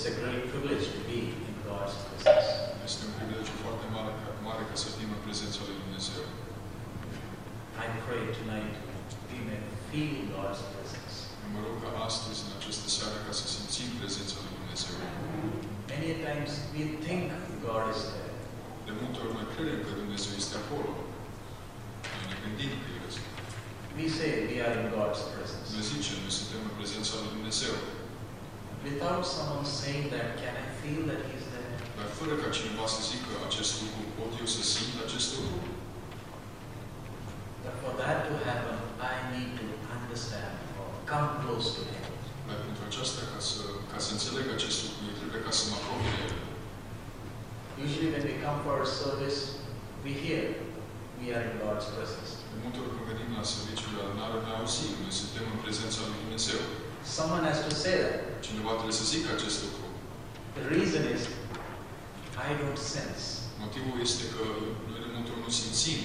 It's a great privilege to be in God's presence. Este un privilegiu foarte mare, mare ca să fim în prezența lui Dumnezeu. I pray tonight we may feel God's presence. Mă rog ca astăzi, în această seară, ca să simțim prezența lui Dumnezeu. Many times we think God is there, De multe ori noi credem că Dumnezeu este acolo. Noi ne gândim că El este. we say we are in God's presence. Noi zicem, noi suntem în prezența lui Dumnezeu. Without someone saying that, can I feel that He's there? Dar fără ca cineva să zică acest lucru, pot eu să simt acest lucru? But for that to happen, I need to understand or come close to Him. Dar pentru aceasta, ca să, ca să înțeleg acest lucru, eu trebuie ca să mă apropie de El. Usually when we come for a service, we hear we are in God's presence. De multe ori când venim la serviciul adunare, noi auzim, noi suntem în prezența lui Dumnezeu. Someone has to say that. Cineva trebuie să zică acest lucru. The reason is I don't sense. Motivul este că noi de multe ori nu simțim,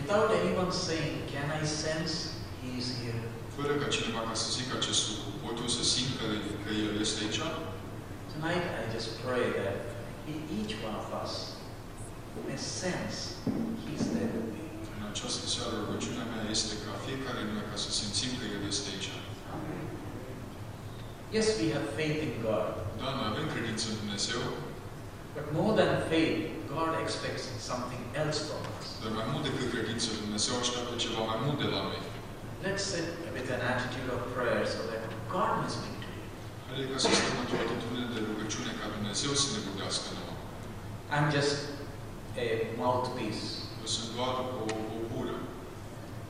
Without anyone saying, can I sense He is here? fără ca cineva ca să zică acest lucru, pot eu să simt că, că El este aici? Tonight I just pray that e- each one of us may sense He's there with me. În această seară, rugăciunea mea este ca fiecare dintre noi ca să simțim că El este aici. Yes, we have faith in God, Da, noi avem credință în Dumnezeu, but more than faith, God expects something else from us. dar mai mult decât credință, Dumnezeu așteaptă ceva mai mult de la noi. Let's sit with an attitude of prayer so that God may speak to you. Ca să stăm într-o atitudine de rugăciune ca Dumnezeu să ne vorbească nouă. I'm just a mouthpiece. Eu sunt doar o, o gură.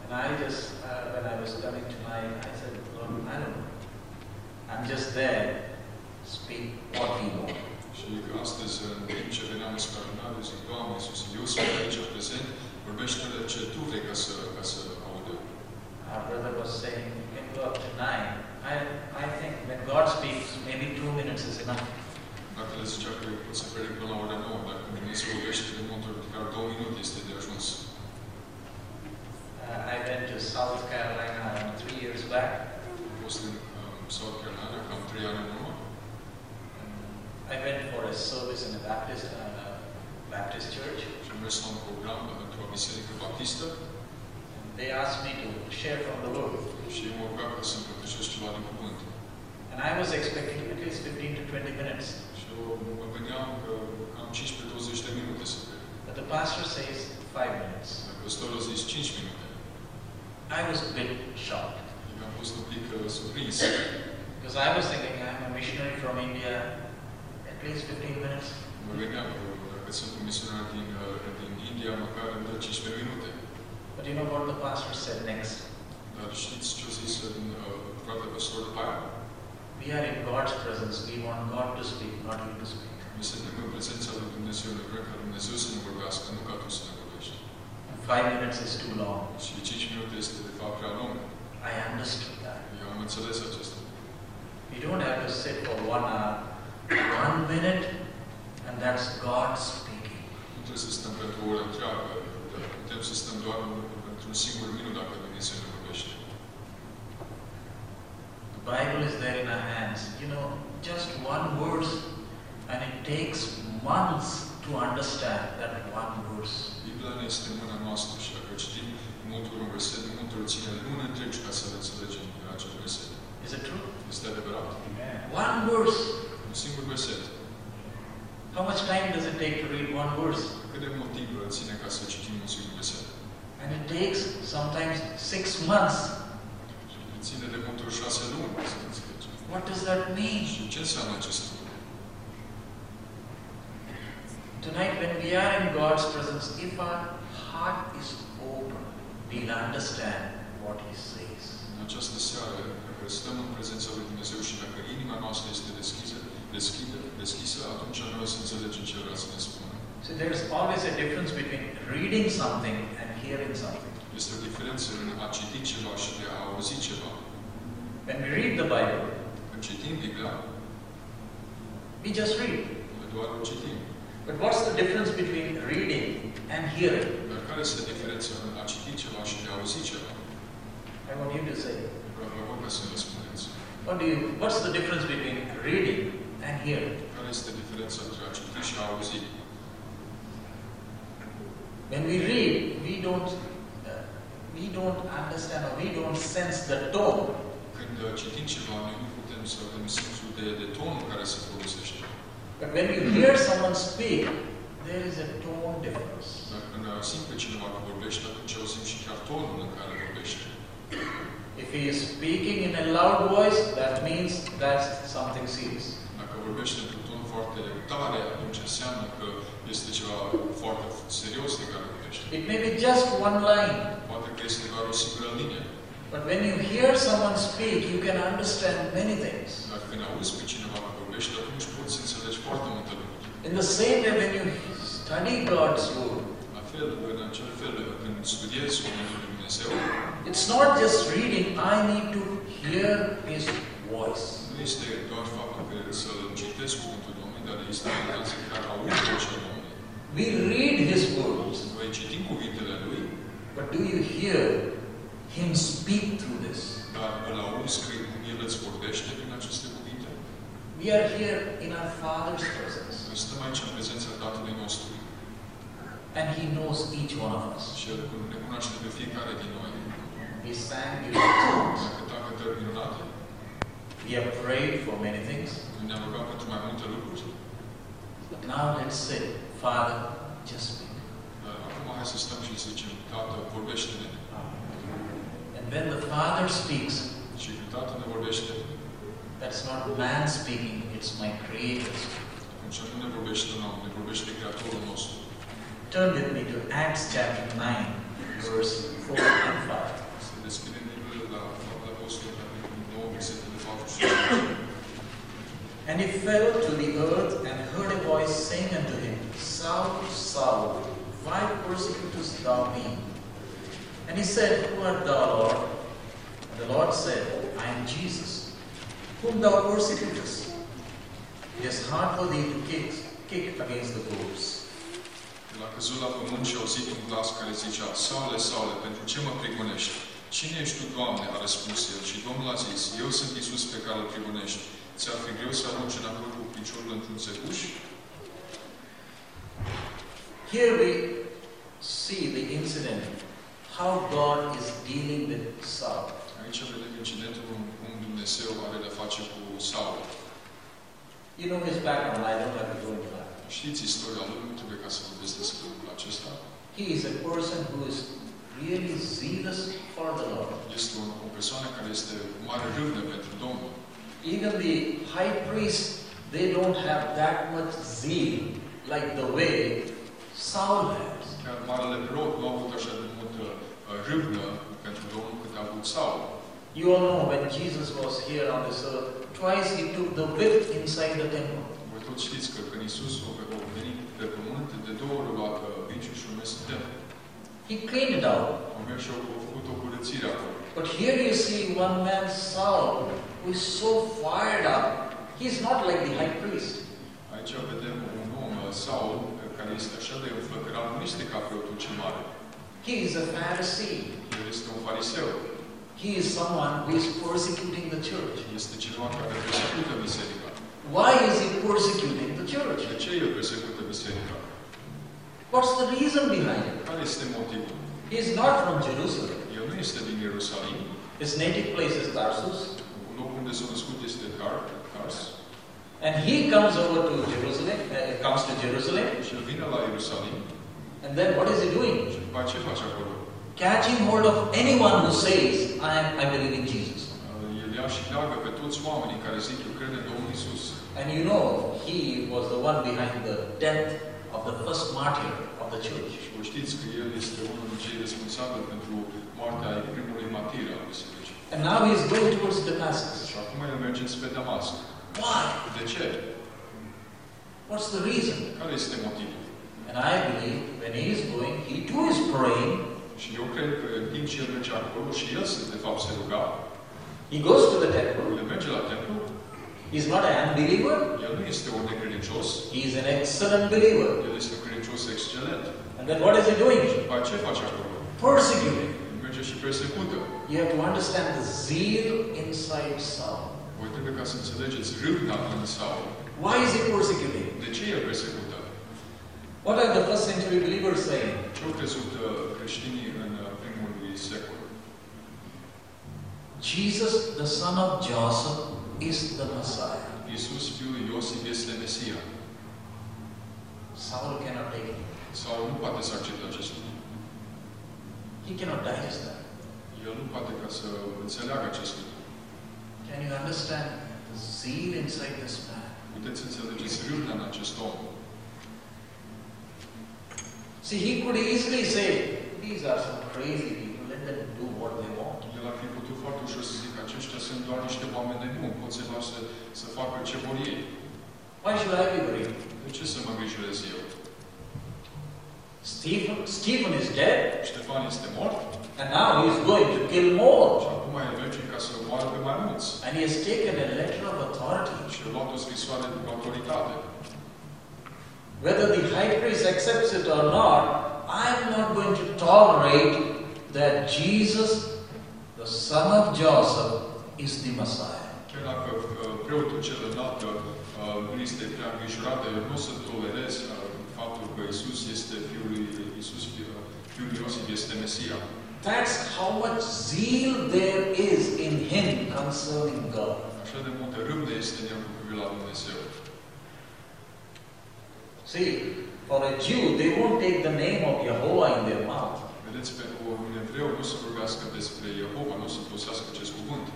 And I just, uh, when I was coming to tonight, I said, Lord, I don't know. I'm just there. Speak what you want. Și că astăzi, în timp ce veneam în spălănare, zic, Doamne Iisus, eu sunt aici prezent, vorbește-le ce Tu vrei ca să, ca să stăm în prezența lui Dumnezeu și dacă inima noastră este deschisă, deschidă, deschisă, atunci noi o să înțelegem ce vrea să ne spună. So there's always a difference between reading something and hearing something. Este o diferență în a citi ceva și de a auzi ceva. When we read the Bible, Când citim Biblia, we just read. doar o citim. But what's the difference between reading and hearing? Dar care este diferența în a citi ceva și de a auzi ceva? I want you to say. Vreau vă rog ca să răspundeți. What do you, what's the difference between reading and hearing? Care este diferența între a citi și a auzi? When we read, we don't, uh, we don't understand or we don't sense the tone. Când uh, citim ceva, noi nu putem să avem simțul de, de tonul care se folosește. But when you hear someone speak, there is a tone difference. Dar când simt pe cineva că vorbește, atunci auzim și chiar tonul în care vorbește. If he is speaking in a loud voice, that means that's something serious. Dacă vorbește într-un ton foarte tare, atunci înseamnă că este ceva foarte serios de care vorbește. It may be just one line, Poate că este doar o singură linie. but when you hear someone speak, you can understand many things. Dar când auzi pe cineva vorbește, atunci poți să înțelegi foarte multe lucruri. In the same way, when you study God's Word, La fel, în acel fel, când studiezi Cuvântul it's not just reading, I need to hear His voice. nu este doar faptul că să-L citesc Cuvântul Domnului, dar este care aud vocea Domnului. We read His words, Noi citim cuvintele Lui, but do you hear Him speak through this? dar îl auzi că El îți vorbește prin aceste cuvinte. We are here in our Father's presence, Noi stăm aici în prezența Tatălui nostru and He knows each one of us. și El ne cunoaște pe fiecare din noi. Sang beautiful songs. Ne cântat cântări minunate, We have prayed for many things. ne-am rugat pentru mai multe lucruri, But now let's say, Father, just speak. acum hai să stăm și să zicem, Tată, vorbește-ne. And when the Father speaks, Și când Tatăl ne vorbește, that's not man speaking, it's my Creator speaking. atunci nu ne vorbește un om, ne vorbește Creatorul nostru. Turn with me to Acts chapter 9, verse 4 and 5. Să deschidem Biblia la Faptele Apostolilor, capitolul 9, versetele 4 și 5. And he fell to the earth and heard a voice saying unto him, Saul, Saul, why persecutest thou me? And he said, Who art thou, Lord? And the Lord said, I am Jesus, whom thou persecutest. It is hard for thee to kick, kick against the goats. El a căzut la pământ și a auzit un glas care zicea, Saule, Saule, pentru ce mă prigonești? Cine ești tu, Doamne? a răspuns el. Și Domnul a zis, Eu sunt Iisus pe care îl prigonești. Ți-ar fi greu să arunci înapoi cu piciorul într-un țepuș? Here we see the incident, how God is dealing with Saul. Aici vedem incidentul cum cum Dumnezeu are de face cu Saul. You know his background, I don't have to go into that. Știți istoria lui, trebuie ca să vorbesc despre lucrul acesta. He is a person who is really zealous for the Lord. Este o, o persoană care este mare râvnă pentru Domnul. Even the high priest, they don't have that much zeal like the way Saul has. Chiar marele preot nu a avut așa de multă uh, râvnă pentru Domnul cât a avut Saul. You all know when Jesus was here on this earth, twice he took the whip inside the temple. Voi toți știți că când Iisus a a venit pe pământ, de două ori a luat uh, biciul și a mers în templu. He cleaned it out. A mers și a a făcut o curățire acolo. But here you see one man, Saul, who is so fired up. He's not like the high priest. Aici vedem un om, uh, Saul, uh, care este așa de înflăcărat, nu este ca preotul cel mare. He is a Pharisee. El este un fariseu. He is someone who is persecuting the church. Este cineva care persecută biserica. Why is he persecuting the church? De ce el persecută biserica? What's the reason behind it? Care este motivul? He is not from Jerusalem. El nu este din Ierusalim. His native place is Tarsus. Locul unde s-a născut este Tars. And he comes over to Jerusalem, uh, comes to Jerusalem. Și el vine la Ierusalim. And then what is he doing? Și după ce face acolo? Catching hold of anyone who says, I, am, I believe in Jesus. Uh, El ia și leagă pe toți oamenii care zic, eu cred în Domnul Isus. And you know, he was the one behind the death of the first martyr of the church. Și vă știți că el este unul din cei responsabili pentru moartea primului martir al bisericii. And now he is going towards Damascus. Și acum el merge spre Damasc. Why? De ce? What's the reason? Care este motivul? And I believe when he is going, he too is praying. Și eu cred că în timp ce el merge acolo și el se, de fapt se ruga, He goes to the temple. el merge la templu, He's not an unbeliever. el nu este un necredincios, He is an excellent believer. el este un credincios excelent. And then what is he doing? După ce face acolo? Persecuting. Merge și persecută. You have to understand the zeal inside Saul. Voi trebuie ca să înțelegeți râvna în Saul. Why is he persecuting? De ce el persecută? What are the first century believers saying? Ce au crezut creștinii în primul secol? Jesus, the son of Joseph, is the Messiah. Iisus, fiul Iosif, este Mesia. Saul cannot take it. Saul nu poate să accepte acest lucru. He cannot digest that. El nu poate ca să înțeleagă acest lucru. Can you understand the zeal inside this man? Puteți înțelegeți râvna în acest om. See, he could easily say, these are some crazy people, let them do what they want. El ar fi putut foarte ușor să zică, aceștia sunt doar niște oameni nebuni, pot să-i lasă să facă ce vor ei. Why should I be worried? De ce să mă îngrijorez eu? Stephen, Stephen is dead, Ștefan este mort and now he is going to kill more. și acum el merge ca să moară pe mai mulți. And he has taken a letter of authority. Și a luat o scrisoare cu autoritate. Whether the high priest accepts it or not, I am not going to tolerate that Jesus, son of Joseph, is the Messiah. Chiar dacă preotul cel înalt este prea îngrijorat, eu nu o să tolerez faptul că Isus este Fiul lui eh, Isus, Fiul eh, Fiul lui Iosif este Mesia. That's how much zeal there is in him concerning God. Așa de multă râvnă este în el cu privire la Dumnezeu. See, for a Jew, they won't take the name of Jehovah in their mouth. Vedeți, un evreu nu se despre Jehova, nu se folosească acest cuvânt.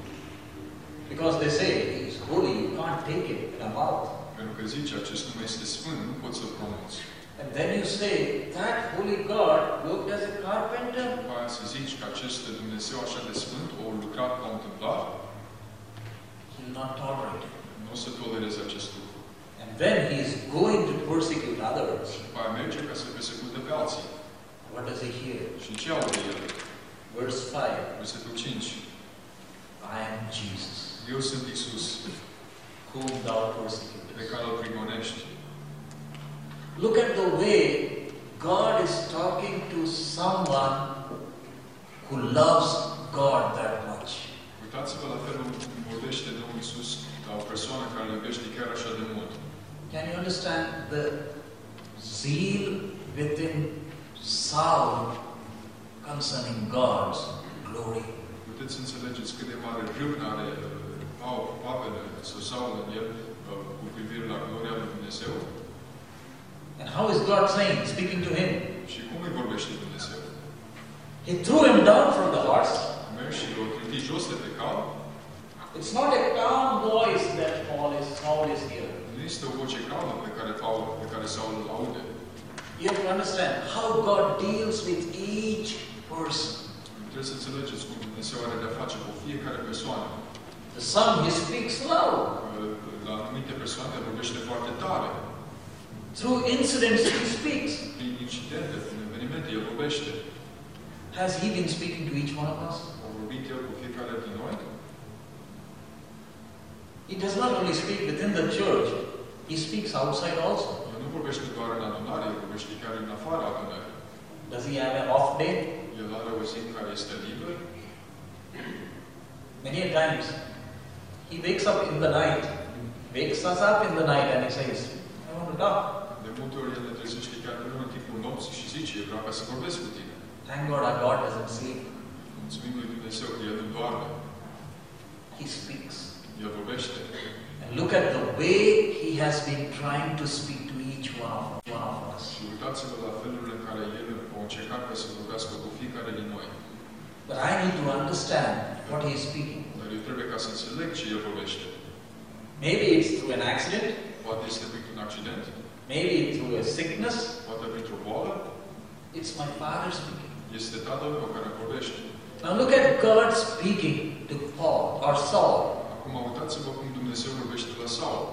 Because they say, he's holy, you can't take it in a mouth. Pentru că zice, acest nume este sfânt, nu poți să-l pronunți. And then you say, that holy God worked as a carpenter. După aia să zici că acest Dumnezeu așa de sfânt a lucrat ca un templar, He'll not tolerate it. nu o să tolereze acest lucru. And then he is going to persecute others. Și după aia merge ca să persecute pe alții. What does he hear? Și ce aude el? Verse 5 Versetul 5. I am Jesus, Eu sunt Isus, whom thou pe persecutest. care îl prigonești. Look at the way God is talking to someone who loves God that much. Uitați-vă la felul cum vorbește Domnul Isus la o persoană care îl iubește chiar așa de mult. Can you understand the zeal within Saul concerning God's glory? Puteți înțelegeți cât de mare râvnă are Paul, Pavel sau Saul în el uh, cu privire la gloria lui Dumnezeu And how is God saying, speaking to him? și cum îi vorbește Dumnezeu. He threw him down from the horse. Și l-o trânti jos de pe cal, It's not a calm voice that Paul is, Saul is hearing. nu este o voce calmă pe care, Paul, pe care Saul îl aude. You have to understand how God deals with each person. Trebuie să înțelegeți cum Dumnezeu are de-a face cu fiecare persoană. The some he speaks loud. La anumite persoane vorbește foarte tare. Through incidents he speaks. Prin incidente, prin evenimente, El vorbește. Has he been speaking to each one of us? A vorbit El cu fiecare din noi. He does not only speak within the church, he speaks outside also. El nu vorbește doar în adunare, El vorbește chiar în afara adunării. Does he have an off day? El are o zi care este liber. Many a times he wakes up in the night, wakes us up in the night and he says, I want to talk. De multe ori El ne trezește chiar în timpul nopții și zice, eu vreau ca să vorbesc cu tine. Thank God our God doesn't sleep. Mulțumim lui Dumnezeu că El nu doarme. He speaks. El vorbește. And look at the way he has been trying to speak to each one of, one of us. Și uitați-vă la felul în care El a încercat să vorbească cu fiecare din noi. But I need to understand what he is speaking. Dar eu trebuie ca să înțeleg ce El vorbește. Maybe it's through an accident, Poate este printr-un accident, maybe it's through a sickness. poate printr-o boală. It's my Father speaking. Este Tatăl meu care vorbește. Now look at God speaking to Paul or Saul. Acum uitați-vă cum Dumnezeu vorbește la Saul.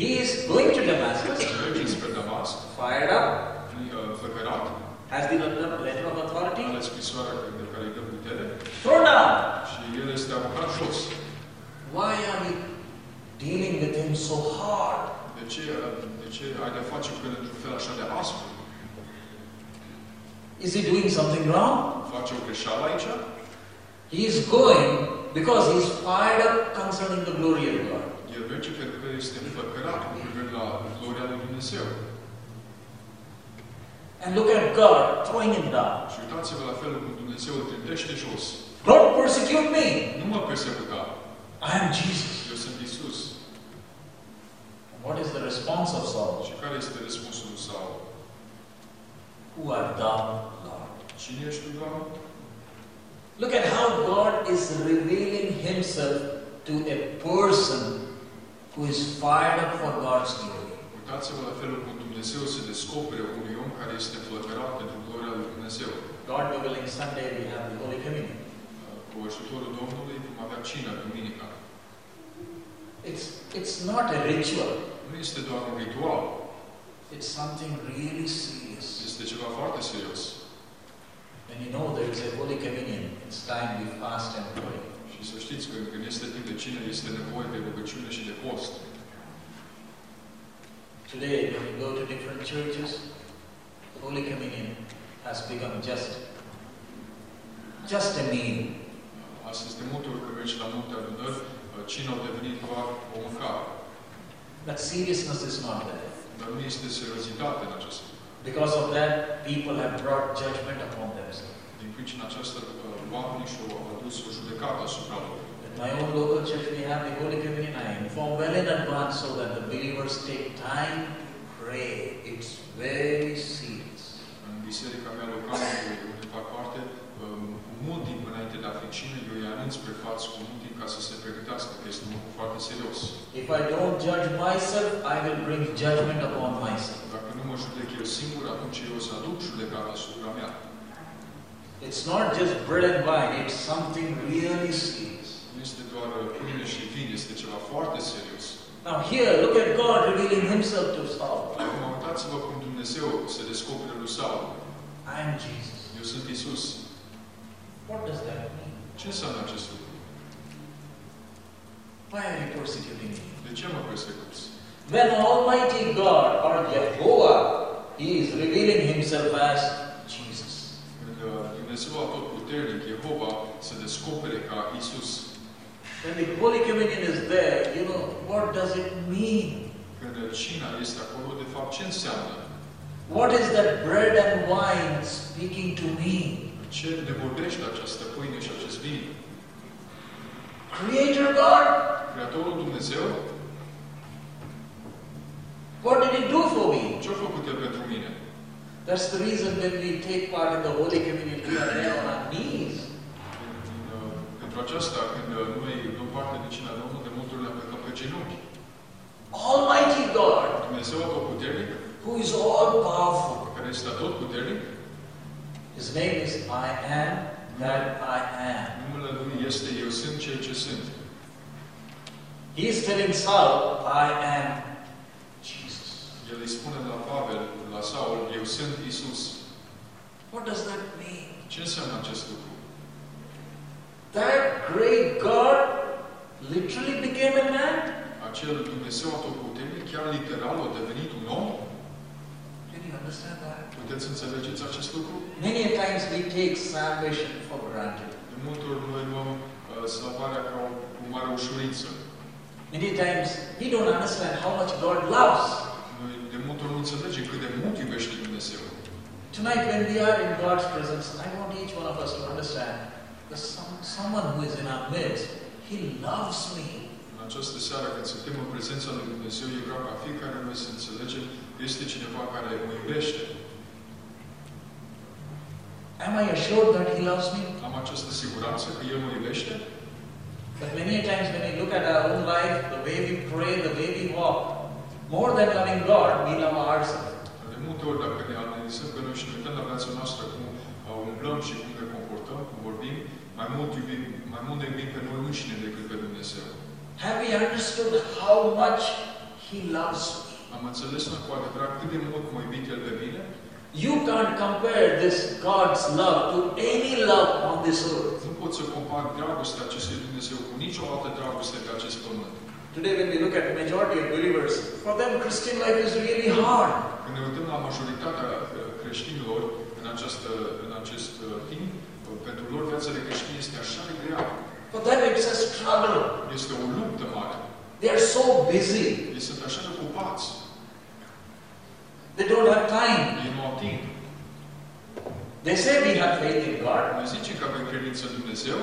He is going to Damascus, Merge spre Damasc, fired up, uh, făcărat, has the letter letter of authority, are scrisoarea de care îi dă putere thrown down. și el este aruncat jos. Why are we dealing with him so hard? De ce, uh, de ce ai de face cu el într-un fel așa de aspru? Is he doing something wrong? Face o greșeală aici? He is going because he is fired up concerning the glory of God. el merge pentru că este înflăcărat cu privire la gloria lui Dumnezeu. And look at God throwing him down. Și uitați-vă la felul cum Dumnezeu îl trântește jos. Don't persecute me. Nu mă persecuta. I am Jesus. Eu sunt Isus. What is the response of Saul? Și care este răspunsul lui Saul? Who art thou, Lord? Cine ești tu, Doamne? Look at how God is revealing himself to a person who is fired up for God's glory. Uitați-vă la felul cum Dumnezeu se descopere unui om care este flăcărat pentru gloria lui Dumnezeu. God willing, Sunday we have the Holy Communion. Uh, cu ajutorul Domnului vom avea cină duminica. It's, it's not a ritual. Nu este doar un ritual, It's something really serious. este ceva foarte serios. When you know there is a Holy Communion, it's time we fast and pray. Și să știți că când este timp de cină, este nevoie de rugăciune și de post. Today, when you go to different churches, Holy Communion has become just, just a meal. Astăzi, de multe ori când mergi la multe adunări, uh, cina au devenit doar o mâncare. But seriousness is not there. Dar nu este seriozitate în acest. Because of that, people have brought judgment upon themselves. Din pricina aceasta, oamenii și-au adus o judecată asupra lor. In my own local church, we have the Holy Communion. I inform well in advance so that the believers take time to pray. It's very serious. În biserica mea locală, unde fac parte, cu mult timp înainte de a fi cină, eu îi anunț pe frați cu mult timp ca să se pregătească, că este un lucru foarte serios. If I don't judge myself, I will bring judgment upon myself. Dacă nu mă judec eu singur, atunci eu o să aduc judecata asupra mea. It's not just bread and wine, it's something really serious. Nu este doar uh, pâine și vin, este ceva foarte serios. Now here, look at God revealing himself to Saul. Acum uitați-vă cum Dumnezeu se descoperă lui Saul. I am Jesus. Eu sunt Isus. What does that mean? Ce înseamnă acest lucru? Why are you persecuting me? De ce mă persecuți? When Almighty God or Jehovah He is revealing Himself as Jesus. Când uh, Dumnezeu Atotputernic, Jehova, se descopere ca Isus. When the Holy Communion is there, you know, what does it mean? Când cina este acolo, de fapt, ce înseamnă? What is that bread and wine speaking to me? Ce ne vorbește această pâine și acest vin? Creator God, Creatorul Dumnezeu, what did He do for me? ce a făcut El pentru mine? That's the reason when we take part in the Holy Communion, we are there on our knees. Din, uh, Pentru aceasta, când uh, noi luăm parte de cina Domnului, de multe ori ne aplicăm pe genunchi. Almighty God, Dumnezeu Atotputernic, who is all powerful. care este Atotputernic, His name is I am that I am. numele Lui este Eu sunt Cel ce sunt. He is telling Saul, I am Jesus. El îi spune la Pavel, la Saul, Eu sunt Isus. What does that mean? Ce înseamnă acest lucru? That great God literally became a man? Acel Dumnezeu Atotputernic, chiar literal, a devenit un om? You understand that? Puteți înțelegeți acest lucru? Many a times we take salvation for granted. De multe ori noi luăm uh, salvarea ca o, cu mare ușurință. Many times we don't understand how much God loves. Noi de multe ori nu înțelegem cât de mult iubește Dumnezeu. Tonight, when we are in God's presence, I want each one of us to understand that some, someone who is in our midst, He loves me. În această seară, când suntem în prezența lui Dumnezeu, eu vreau ca fiecare noi să înțelegem este cineva care mă iubește. Am I assured that He loves me? Am această siguranță că El mă iubește? But many times when we look at our own life, the way we pray, the way we walk, more than loving God, we love ourselves. De multe ori, dacă ne analizăm pe noi și ne uităm la viața noastră, cum uh, umblăm și cum ne comportăm, cum vorbim, mai mult, iubim, mai mult ne iubim pe noi înșine decât pe Dumnezeu. Have we understood how much He loves me? Am înțeles noi cu adevărat cât de mult mă iubit El pe mine? You can't compare this God's love to any love on this earth. Nu pot să compar dragostea acestui Dumnezeu cu nicio altă dragoste pe acest pământ. Today, when we look at the majority of believers, for them Christian life is really hard. Când ne uităm la majoritatea uh, creștinilor în, această, în acest uh, timp, uh, pentru lor viața de creștin este așa de grea. For them it's a struggle. Este o luptă mare. They are so busy. Ei sunt așa de ocupați. They don't have time. Ei nu au timp. They say we have faith in God. Noi zicem că avem credință în Dumnezeu,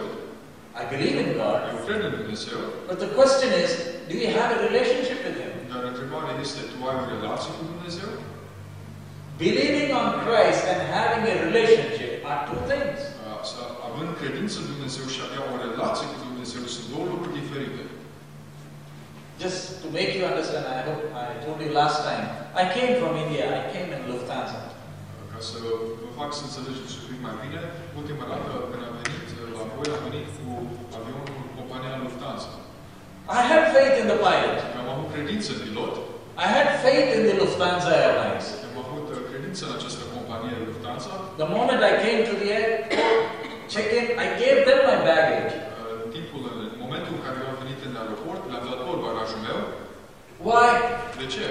I believe in God. eu cred în Dumnezeu, But the question is, do you have a relationship with Him? dar întrebarea este, tu ai o relație cu Dumnezeu? Believing on Christ and having a relationship are two things. Să având credință în Dumnezeu și avea o relație cu Dumnezeu sunt două lucruri diferite. Just to make you understand, I hope I told you last time, I came from India, I came in Lufthansa. Uh, Ca să vă fac să înțelegeți un pic mai bine, ultima dată când am venit uh, la voi, am venit cu avionul compania Lufthansa. I had faith in the pilot. Am avut credință în pilot, I had faith in the Lufthansa Airlines. am avut uh, credință în această companie Lufthansa. The moment I came to the airport, checked in, I gave them my baggage. Uh, În timpul, în momentul în care eu am venit în aeroport, le-am dat lor bagajul meu. Why? De ce?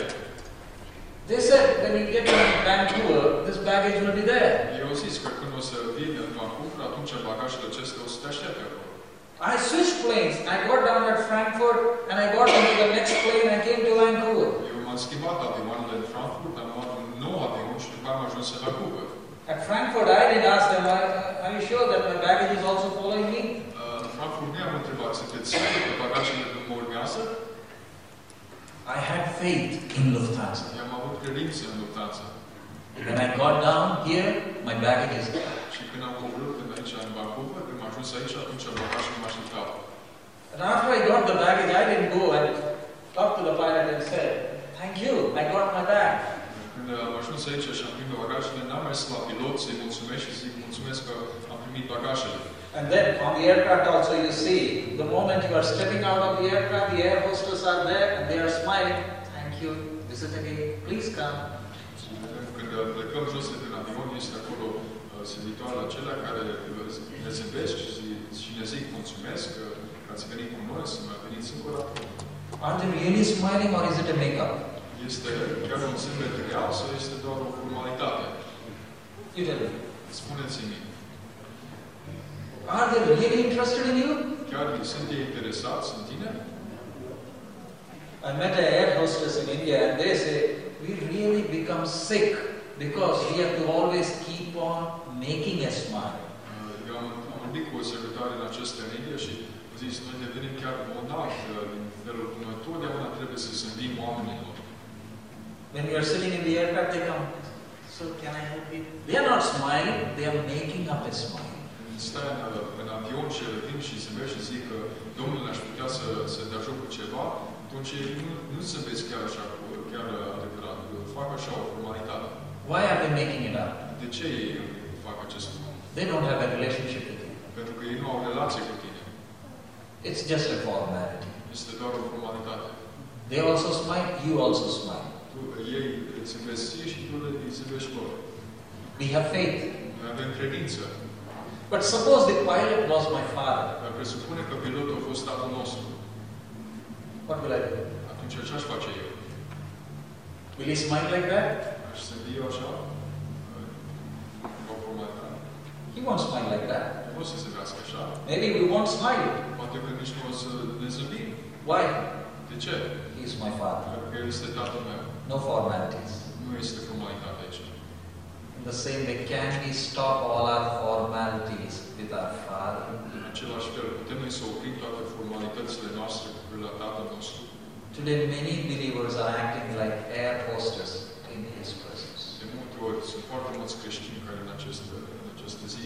They said when you get to Vancouver, this baggage will be there. Eu au zis că când o să vin în Vancouver, atunci bagajele acestea o să te aștepte acolo. I switched planes. I got down at Frankfurt and I got into the next plane. I came to Vancouver. Eu m-am schimbat avioanele în Frankfurt, am luat un nou avion și după am ajuns în Vancouver. At Frankfurt, I didn't ask them, "Are you sure that my baggage is also following me? Uh, Frankfurt nu am întrebat, sunteți siguri că bagajele mă urmează? I had faith in Lufthansa. Am avut credință în Lufthansa. When I got down here, my baggage is there. Și când am coborât în aici, în Vancouver, când am ajuns aici, atunci bagajul mă așteptau. And after I got the baggage, I didn't go and talk to the pilot and said, Thank you, I got my bag. Când am ajuns aici și am primit bagajele, n-am mers la pilot să-i mulțumesc și mulțumesc că am primit bagajele. And then on the aircraft also you see, the moment you are stepping out of the aircraft, the air hostess are there and they are smiling. Thank you, visit again, please come. Când plecăm jos de din avion, este acolo acelea care ne zâmbesc și, ne zic mulțumesc că ați venit cu noi, să mai veniți încă o dată. Are they really smiling or is it a makeup? Este chiar un zâmbet real sau este doar o formalitate? You tell me. Spuneți-mi, Are they really interested in you? chiar sunt ei interesați în tine? I met an air hostess in India and they say, we really become sick because we have to always keep on making a smile. Uh, Eu am, am vorbit cu o servitoare în acestea în India și au zis, noi devenim chiar bolnavi uh, din felul cum noi totdeauna trebuie să zâmbim oamenilor. When you are sitting in the aircraft, they come, so can I help you? They are not smiling, they are making up a smile. Când stai în, în avion și ele vin și zâmbesc și zic că domnule aș putea să, să te ajut cu ceva, atunci ei nu, nu zâmbesc chiar așa, cu- chiar adevărat. Fac așa o formalitate. Why are they making it up? De ce ei fac acest lucru? They don't have a relationship with you. Pentru că ei nu au relație cu tine. It's just a formality. Este doar o formalitate. They also smile, you also smile. Tu, ei îți zâmbesc ție și tu le îi zâmbești lor. We have faith. Noi avem credință. But suppose the pilot was my father. Dar presupune că pilotul a fost tatăl nostru. What will I do? Atunci ce aș face eu? Will he smile like that? Aș zâmbi eu așa? He won't smile like that. Nu o să zâmbească așa. Maybe we won't smile. Poate că nici nu o să ne zâmbim. Why? De ce? He is my father. Pentru că el este tatăl meu. No formalities. Nu este formalitate the same way, can we stop all our formalities with our father? În același fel, putem noi să oprim toate formalitățile noastre cu la tatăl nostru. Today, many believers are acting like air hostess in His presence. De multe ori sunt foarte mulți creștini care în această, în această zi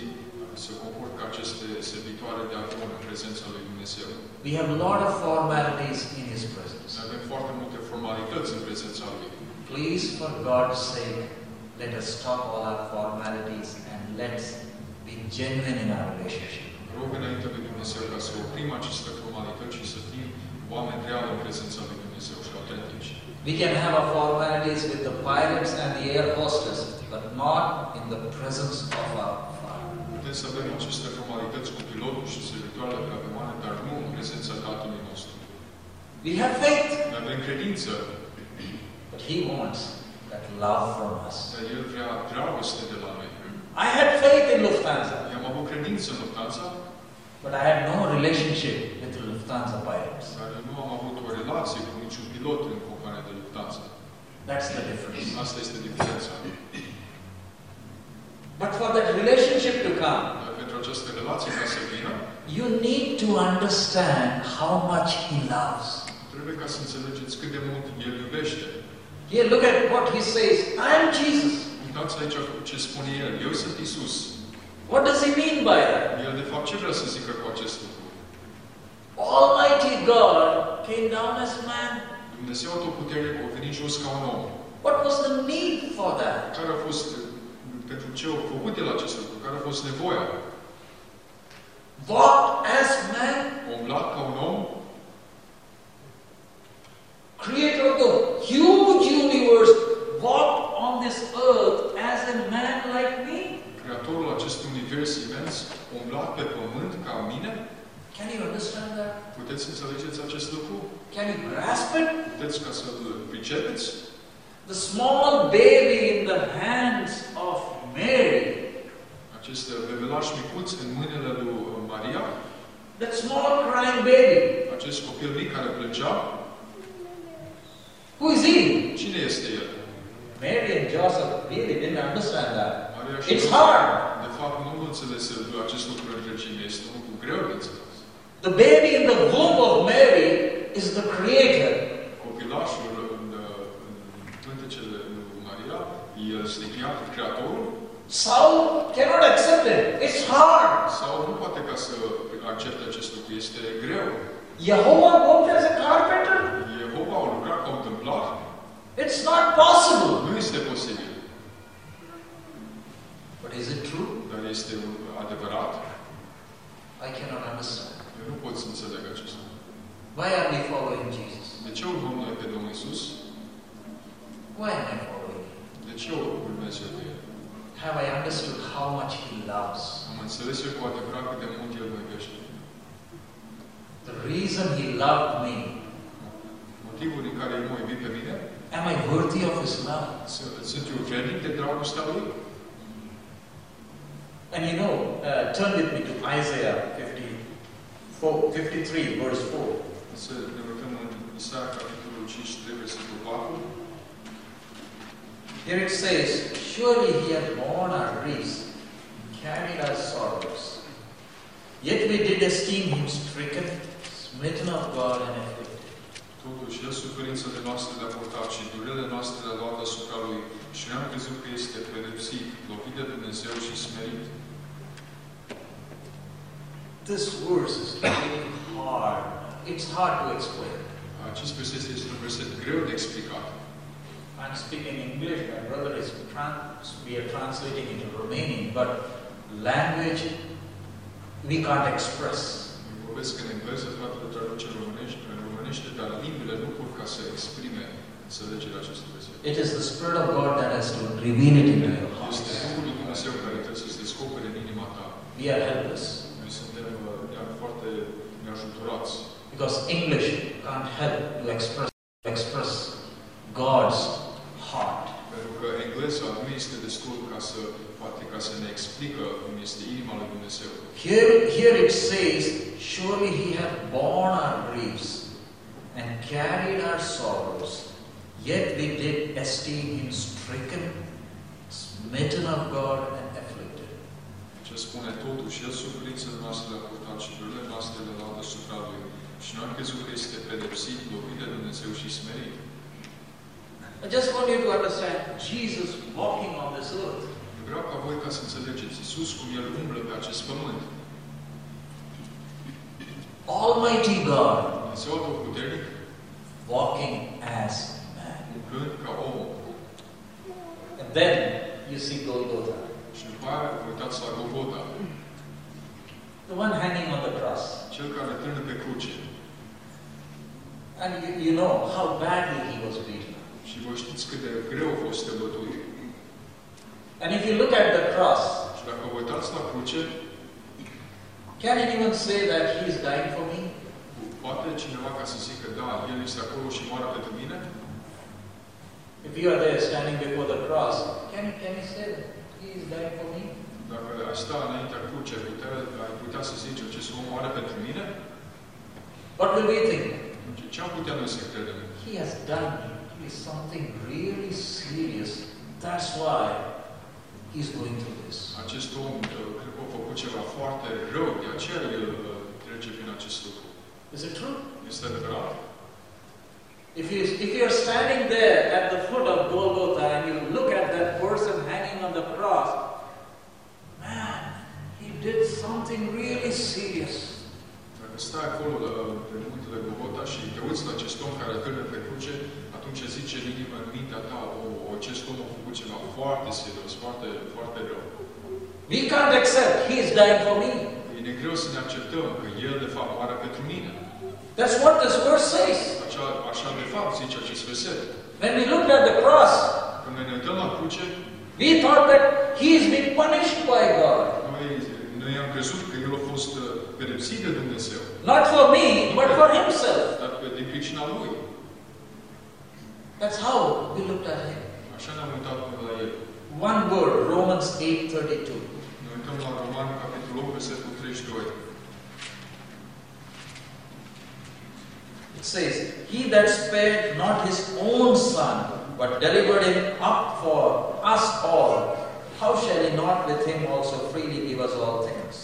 se comportă ca aceste servitoare de avion în prezența lui Dumnezeu. We have a lot of formalities in His presence. Noi avem foarte multe formalități în prezența lui. Please, for God's sake, let us stop all our formalities and let's be genuine in our relationship. Rog înainte lui Dumnezeu ca să oprim aceste formalități și să fim oameni reali în prezența lui Dumnezeu și autentici. We can have our formalities with the pilots and the air hostess, but not in the presence of our Father. Putem să avem aceste formalități cu pilotul și servitoarele pe avioane, dar nu în prezența Tatălui nostru. We have faith, avem credință, but He wants love from us. dar El vrea dragoste de la noi. I had faith in Lufthansa, Eu am avut credință în Lufthansa, but I had no relationship with the Lufthansa pilots. dar nu am avut o relație relație cu niciun pilot în compania de Lufthansa. That's the difference. Asta este diferența. But for that relationship to come, Dar pentru această relație ca să vină, you need to understand how much He loves. trebuie ca să înțelegeți cât de mult El iubește. Here, look at what He says I am Jesus. Uitați aici ce spune El. Eu sunt Isus. What does He mean by that? El de fapt ce vrea să zică cu acest lucru? Almighty God came down as man. Dumnezeu Atotputernic a venit jos ca un om. What was the need for that? Care a fost, uh, pentru ce a făcut El acest lucru? Care a fost nevoia? Walked as man, umblat ca un om, creator of the huge universe, walked on this earth as a man like me. Creatorul acestui univers imens, a umblat pe pământ ca mine. Can you understand that? Puteți să înțelegeți acest lucru? Can you grasp it? Puteți ca să-l pricepeți? The small baby in the hands of Mary, Acest bebelaș micuț în mâinile lui Maria, that small crying baby, acest copil mic care plângea, who is he? cine este el? Mary and Joseph really didn't understand that. Maria și It's hard. De fapt, nu înțeles acest lucru în întregime. Este un lucru greu de înțeles. The baby in the womb of Mary is the creator. Copilașul în, în pântecele lui Maria, el este creat, creatorul, Saul cannot accept it. It's hard. Saul nu poate ca să accepte acest lucru. Este greu. Jehovah worked as a carpenter. Jehova a lucrat ca un templar. It's not possible. Nu este posibil. But is it true? Dar este adevărat. I cannot understand. Eu nu pot să înțeleg acest lucru. Why are we following Jesus? De ce urmăm noi pe Domnul Isus? Why am I following him? De ce urmez eu pe El? Have I understood how much he loves? Am înțeles eu cu adevărat cât de mult El mă iubește. The reason he loved me. Motivul din care El mă iubit pe mine, Am I worthy of his love? sunt eu vrednic de dragostea Lui? And you know, uh, turn with me to Isaiah 54, 53, verse 4. Să ne uităm în Isaia, capitolul 5, trebuie să 4. Here it says, Surely he had borne our griefs, carried our sorrows. Yet we did esteem him stricken, smitten of God, and afflicted. Totuși, El suferințele noastre le-a purtat și durerile noastre le-a luat asupra Lui și ne-am crezut că este pedepsit, lovit de Dumnezeu și smerit. This verse is really hard. It's hard to explain. Acest verset este un verset greu de explicat. I'm speaking English, my brother is trans, we are translating into Romanian, but language we can't express. Eu vorbesc în engleză, fratele traduce în românește, în românește, dar limbile nu pot ca să exprime înțelegerea acestui verset. It is the Spirit of God that has to reveal it into your Este heart. Duhul lui Dumnezeu care trebuie să se descopere în inima ta. We are helpless Noi suntem uh, foarte neajutorați. because English can't help to express express God's heart. Pentru că engleza nu este destul ca să, poate ca să ne explică cum este inima lui Dumnezeu. Here, here it says, Surely he hath borne our griefs and carried our sorrows, yet we did esteem him stricken, smitten of God, and afflicted. Ce spune totuși, El suferințele noastre le-a purtat și durerile noastre le luat asupra Lui. Și noi am crezut că este pedepsit, lovit de Dumnezeu și smerit. I just want you to understand Jesus walking on this earth. Vreau ca voi ca să înțelegeți Iisus cum El umblă pe acest pământ. Almighty God Dumnezeu Atotputernic, walking as man. umblând ca om. And then you see Golgotha, Și după aia vă uitați la Golgota, the one hanging on the cross. cel care târnă pe cruce. And you, you know how badly he was beaten. Și știți cât de greu a fost. And if you look at the cross, Și dacă vă uitați la cruce, can anyone say that he is dying for me? poate cineva ca să zică, da, El este acolo și moare pentru mine? If you are there standing before the cross, can you, can you say that he is dying for me? Dacă ai sta înaintea ai putea, ai putea să zici, acest om moare pentru mine? What will we think? Ce am putea noi să credem? He has done something really serious. That's why he's going through this. Acest om, cred că a făcut ceva foarte rău, de aceea el uh, trece prin acest lucru. Is it true? Este adevărat? If you if you're standing there at the foot of Golgotha and you look at that person hanging on the cross, man, he did something really serious. Dacă stai acolo la, pe muntele Golgota și te uiți la acest om care cârne pe cruce, atunci zice în inima, în mintea ta, o, acest om a făcut ceva foarte serios, foarte, foarte rău. We can't accept he is dying for me. E ne greu să ne acceptăm că El, de fapt, moare pentru mine. That's what this verse says. Așa, așa de fapt, zice acest verset. When we looked at the cross, Când noi ne uităm la cruce, we thought that he is being punished by God. noi, noi am crezut că El a fost uh, pedepsit de Dumnezeu, Not for me, but for himself. dar pe, din pricina Lui. That's how we looked at him. Așa ne-am uitat până la El. One word, Romans 8:32. Ne uităm la Roman, capitolul 8, versetul 32. It says, He that spared not his own son, but delivered him up for us all, how shall he not with him also freely give us all things?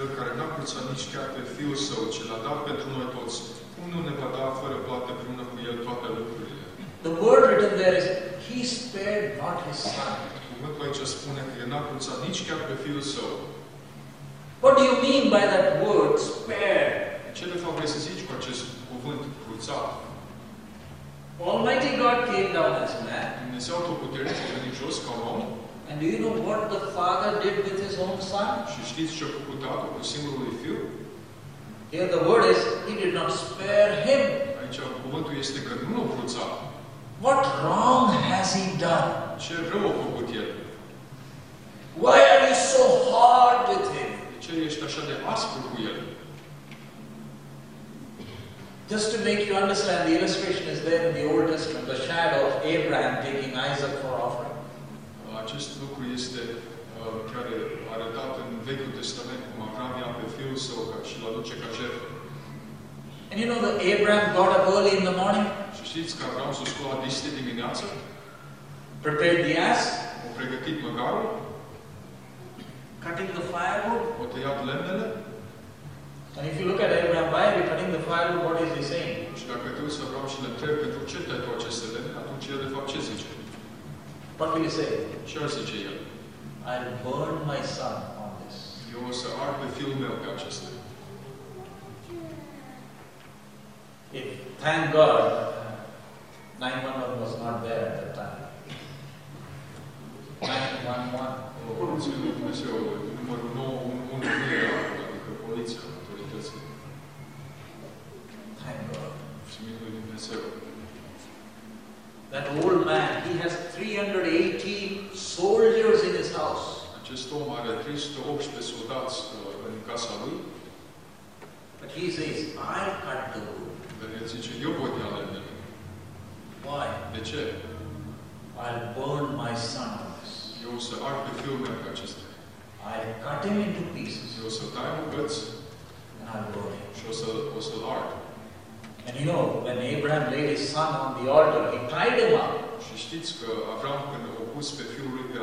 El care n-a nici chiar pe Fiul Său, ce l-a dat pentru noi toți, cum nu ne va da fără plată împreună cu El toate lucrurile? The word written there is, He spared not his son. Cuvântul aici spune că El n-a cruțat nici chiar pe Fiul Său. What do you mean by that word, spared? Ce de fapt vrei să zici cu acest cuvânt cruțat? Almighty God came down as man. Dumnezeu a venit jos ca un om And do you know what the Father did with his own son? și știți ce a făcut Tatăl cu singurul lui Fiu? Here the word is, He did not spare him. Aici cuvântul este că nu l-a cruțat. What wrong has he done? Ce rău a făcut El? Why are you so hard with him? De ce ești așa de aspru cu El? Just to make you understand, the illustration is there in the Old Testament, the shadow of Abraham taking Isaac for offering. Acest lucru este uh, arătat în Vechiul Testament cum Avram ia pe Fiul Său ca și l aduce ca jertfă. And you know that Abraham got up early in the morning, știți că s-a sculat de dimineață, prepared the ass, a pregătit măgarul, cutting the firewood. a tăiat lemnele And if you look at Abraham, are cutting the firewood? What is he saying? și dacă uiți să Avram și le întreb pentru ce te-ai tu aceste lemne, atunci el de fapt ce zice? What will he say? Ce ar zice el? I'll burn my son on this. Eu o să ard pe fiul meu pe aceste. If, thank God, 911 was not there at that time. 911. Mulțumim lui Dumnezeu, numărul 911 nu era acolo, adică poliția, autoritățile. Thank God. That old man, he has 380 soldiers in his house. Acest om are 318 soldați în casa lui, But he says, I'll cut the wood. dar el zice, eu lemnele. Why? De ce? I'll burn my son on this. Eu o să ard pe fiul meu pe acestea. I'll cut him into pieces Eu o să tai în bucăți and I'll burn him. și o să o să-l ard. And you know, when Abraham laid his son on the altar, he tied him up. Și știți că Avram, când a pus pe fiul lui pe,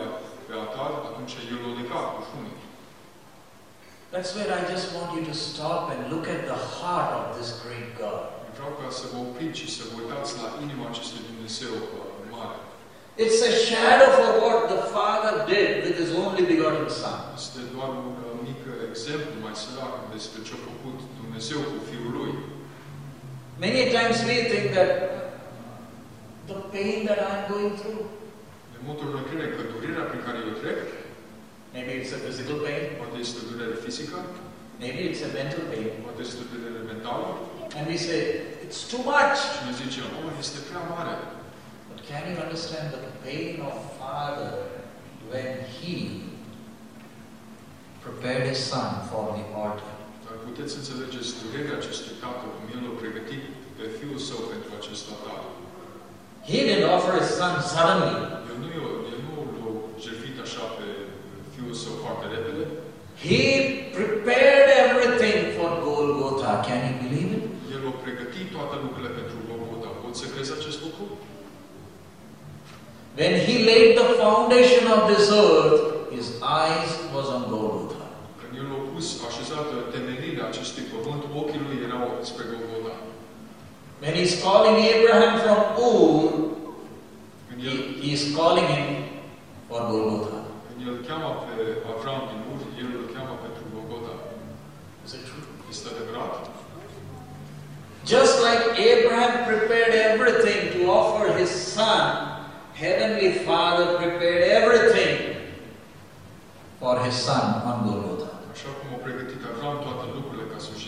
pe altar, atunci el l-a legat cu funii. That's where I just want you to stop and look at the heart of this great God. Vreau ca să vă opriți și să vă uitați la inima acestui Dumnezeu uh, mare. It's a shadow for what the Father did with his only begotten Son. Este doar un uh, mic exemplu mai sărac despre ce a făcut Dumnezeu cu Fiul Lui. Many times we think that the pain that I'm going through, De multe ori noi credem că durerea prin care eu trec, maybe it's a physical pain, poate este o durere fizică, maybe it's a mental pain, poate este o durere mentală, and we say, it's too much. și ne oh, este prea mare. But can you understand the pain of Father when He prepared His Son for the altar? Dar puteți înțelegeți durerea acestui tată, cum el a pregătit pe fiul său pentru acest altar. He didn't offer His Son suddenly. El nu, el nu l-a jertfit așa pe fiul său foarte repede. He prepared everything for Golgotha. Can you believe it? El a a pregătit toate lucrurile pentru Golgota. Poți să crezi acest lucru? When he laid the foundation of this earth, his eyes was on Golgotha. Când El a pus așezat temelia acestui pământ, ochii lui erau spre Golgota. When he's calling Abraham from Ur, Când he, El, he is calling him for Golgotha. când el cheamă pe Avram din Ur, El îl cheamă pentru Golgota. Is it true? Este adevărat? Just like Abraham prepared everything to offer his son, Heavenly Father prepared everything for his son on Golgotha. Așa cum a pregătit Avram toate lucrurile ca să-și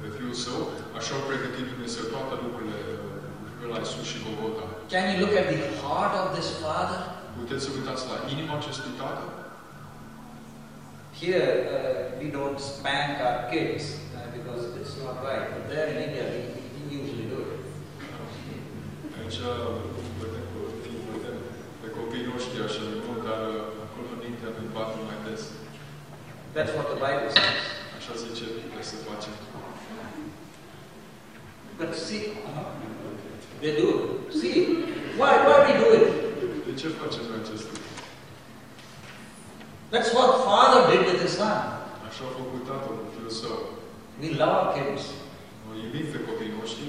pe- fiul său, așa a pregătit Dumnezeu toate lucrurile la Isus și Golgota. Can you look at the heart of this father? Puteți să uitați la inima acestui tată? Here, uh, we don't spank our kids because it's not right. But there in India, we, we usually do it. Aici vedem, că- vedem pe copiii noștri așa de mult, dar uh, acolo în India ne batem mai des. That's what the Bible says. Așa zice, trebuie să facem. But see, they do it. See, why, why we do it? De ce facem noi acest lucru? That's what father did with his son. Așa a făcut tatăl cu fiul său. We love our kids. Noi iubim pe copiii noștri,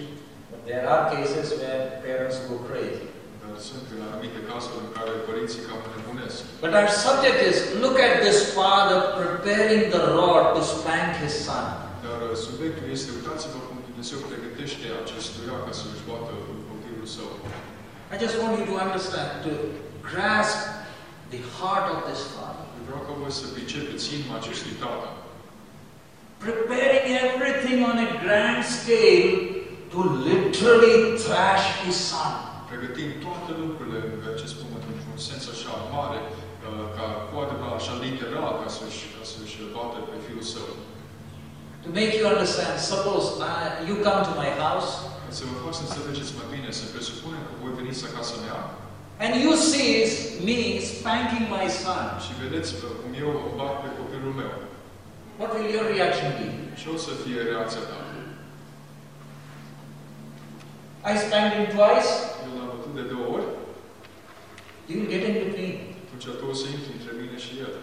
But there are cases where parents go crazy. dar sunt în anumite cazuri în care părinții cam nebunesc. But our subject is look at this father preparing the rod to spank his son. Dar uh, subiectul este, uitați-vă cum Dumnezeu pregătește acestuia ca să-și bată copilul său. I just want you to understand, to grasp the heart of this father. Vreau ca voi să pricepeți inima acestui tată. Preparing everything on a grand scale to literally thrash his son. Pregătim toate lucrurile pe acest pământ într-un sens așa mare, uh, ca cu adevărat așa literal, ca să-și, ca să-și bată pe fiul său. To make you understand, suppose uh, you come to my house Ca să vă fac să înțelegeți mai bine, să presupunem că voi veniți acasă mea and you see me spanking my son. și vedeți uh, cum eu o bat pe copilul meu. What will your reaction be? Ce o să fie reacția ta? I spanked him twice, Eu l-am bătut de două ori, you will get in between. atunci tu o să intri între mine și el.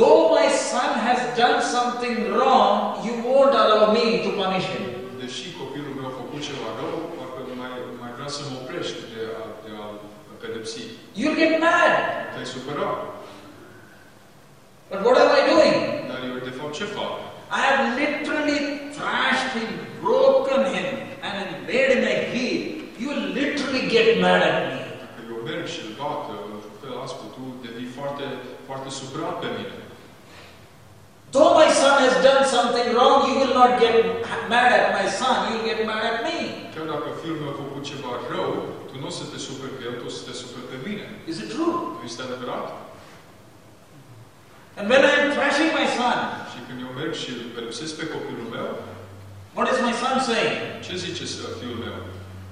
Though my son has done something wrong, you won't allow me to punish him. Deși copilul meu a făcut ceva rău, parcă mai, mai vrea să mă oprești de a, de a pedepsi. You'll get mad. Te-ai supărat. But what am I doing? Dar eu, de fapt, ce fac? I have literally thrashed him, broken him, and made him a heap. You will literally get mad at me. Dacă eu merg și îl bat, fel aspru, tu devii foarte, foarte supărat pe mine. Though my son has done something wrong, you will not get mad at my son, you'll get mad at me. Chiar dacă fiul meu a făcut ceva rău, tu nu o să te superi pe el, tu o să te superi pe mine. Is it true? Este adevărat? And when I am thrashing my son, Și când eu merg și pedepsesc pe copilul meu, what is my son saying? ce zice fiul meu?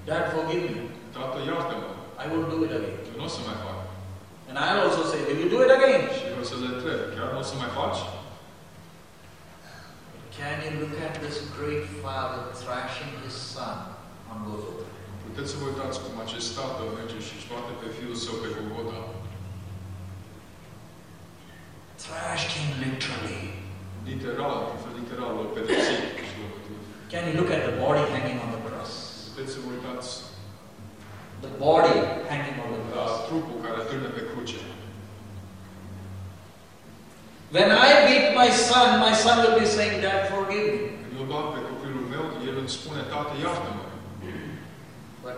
Dad, forgive me. Tată, iartă-mă, I won't do it again. eu nu o să mai fac. And I'll also say, Will you do it again? Și eu să le întreb, chiar nu o să mai faci? Can you look at this great father thrashing his son on Golgotha? Puteți să vă uitați cum acest tată merge și își bate pe fiul său pe Golgota. Thrashed him literally. Literal, literal, pedepsit și l-a bătut. Can you look at the body hanging on the cross? Puteți să vă uitați The body hanging on the la cross. trupul care târne pe cruce. When I beat my son, my son will be saying, Dad, forgive me. Când eu bat pe copilul meu, el îmi spune, tată, iartă-mă. But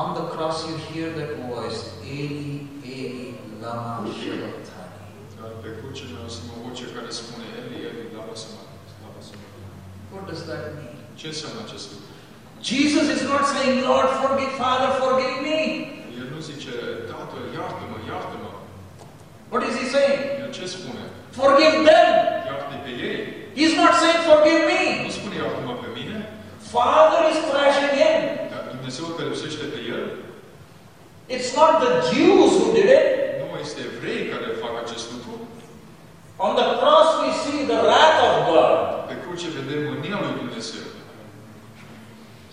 on the cross you hear that voice, Eli, Eli, lama sabachthani. Dar pe cruce noi auzim o voce care spune, Eli, Eli, lama sama, lama sama. What does that mean? Ce înseamnă acest lucru? Jesus is not saying, Lord, forgive, Father, forgive me. El nu zice, tată, iartă-mă, iartă-mă. What is he saying? El ce spune? Forgive them. Iartă pe ei. He's not saying, forgive me. Nu spune iartă-mă pe mine, Father is thrashing him. dar Dumnezeu îl pedepsește pe el. It's not the Jews who did it. Nu este evrei care fac acest lucru. On the cross we see the wrath of God. Pe cruce vedem mânia lui Dumnezeu.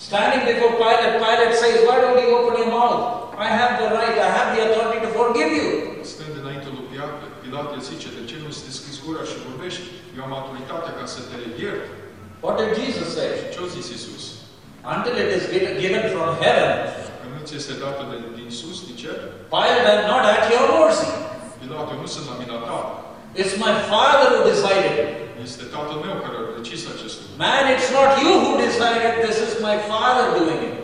Standing before Pilate, Pilate says, Why don't you open your mouth? I have the right, I have the authority to forgive you. Stând înainte lui Pilat, Pilat îi zice, de ce nu-ți deschizi gura și vorbești? Eu am autoritatea ca să te iert. What did Jesus say? Și ce-a zis Iisus? Until it is given from heaven, Că nu ți este dată de, din sus, din cer? Pilate, I'm not at your mercy. Pilat, eu nu sunt la mine ta. It's my Father who decided. Este tatăl meu care a decis acest lucru. Man, it's not you who decided, this is my Father doing it.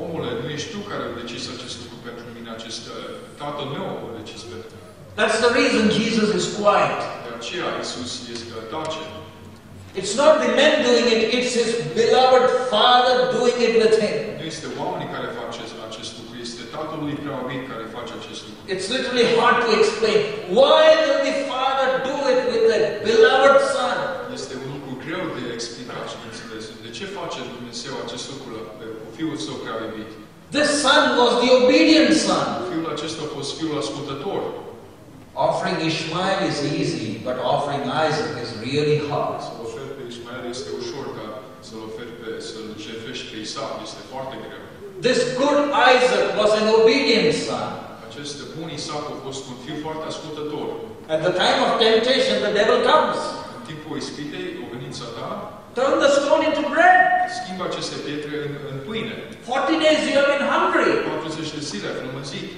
Omule, nu ești tu care decis acest lucru pentru mine, acest uh, tatăl meu a decis pentru mine. That's the reason Jesus is quiet. De aceea Iisus este tace. It's not the men doing it, it's his beloved Father doing it with him. Nu este oamenii care fac acest, acest lucru, este Tatăl lui preaubit care face acest lucru. It's literally hard to explain. Why will the Father do it with the beloved Son? Este un lucru greu de explicat și de înțeles. De ce face Dumnezeu acest lucru la pe cu Fiul Său prea iubit? This Son was the obedient Son. Fiul acesta a fost Fiul ascultător. Offering Ishmael is easy, but offering Isaac is really hard. Să-l oferi pe Ismael este ușor, dar să-l oferi pe, să-l jertfești pe Isaac este foarte greu. This good Isaac was an obedient son. Acest bun Isaac a fost un fiu foarte ascultător. At the time of temptation, the devil comes. În timpul ispitei, o venit Satan, Turn the stone into bread. schimbă aceste pietre în, în pâine. 40 days you have been hungry. 40 de zile ai flămânzit.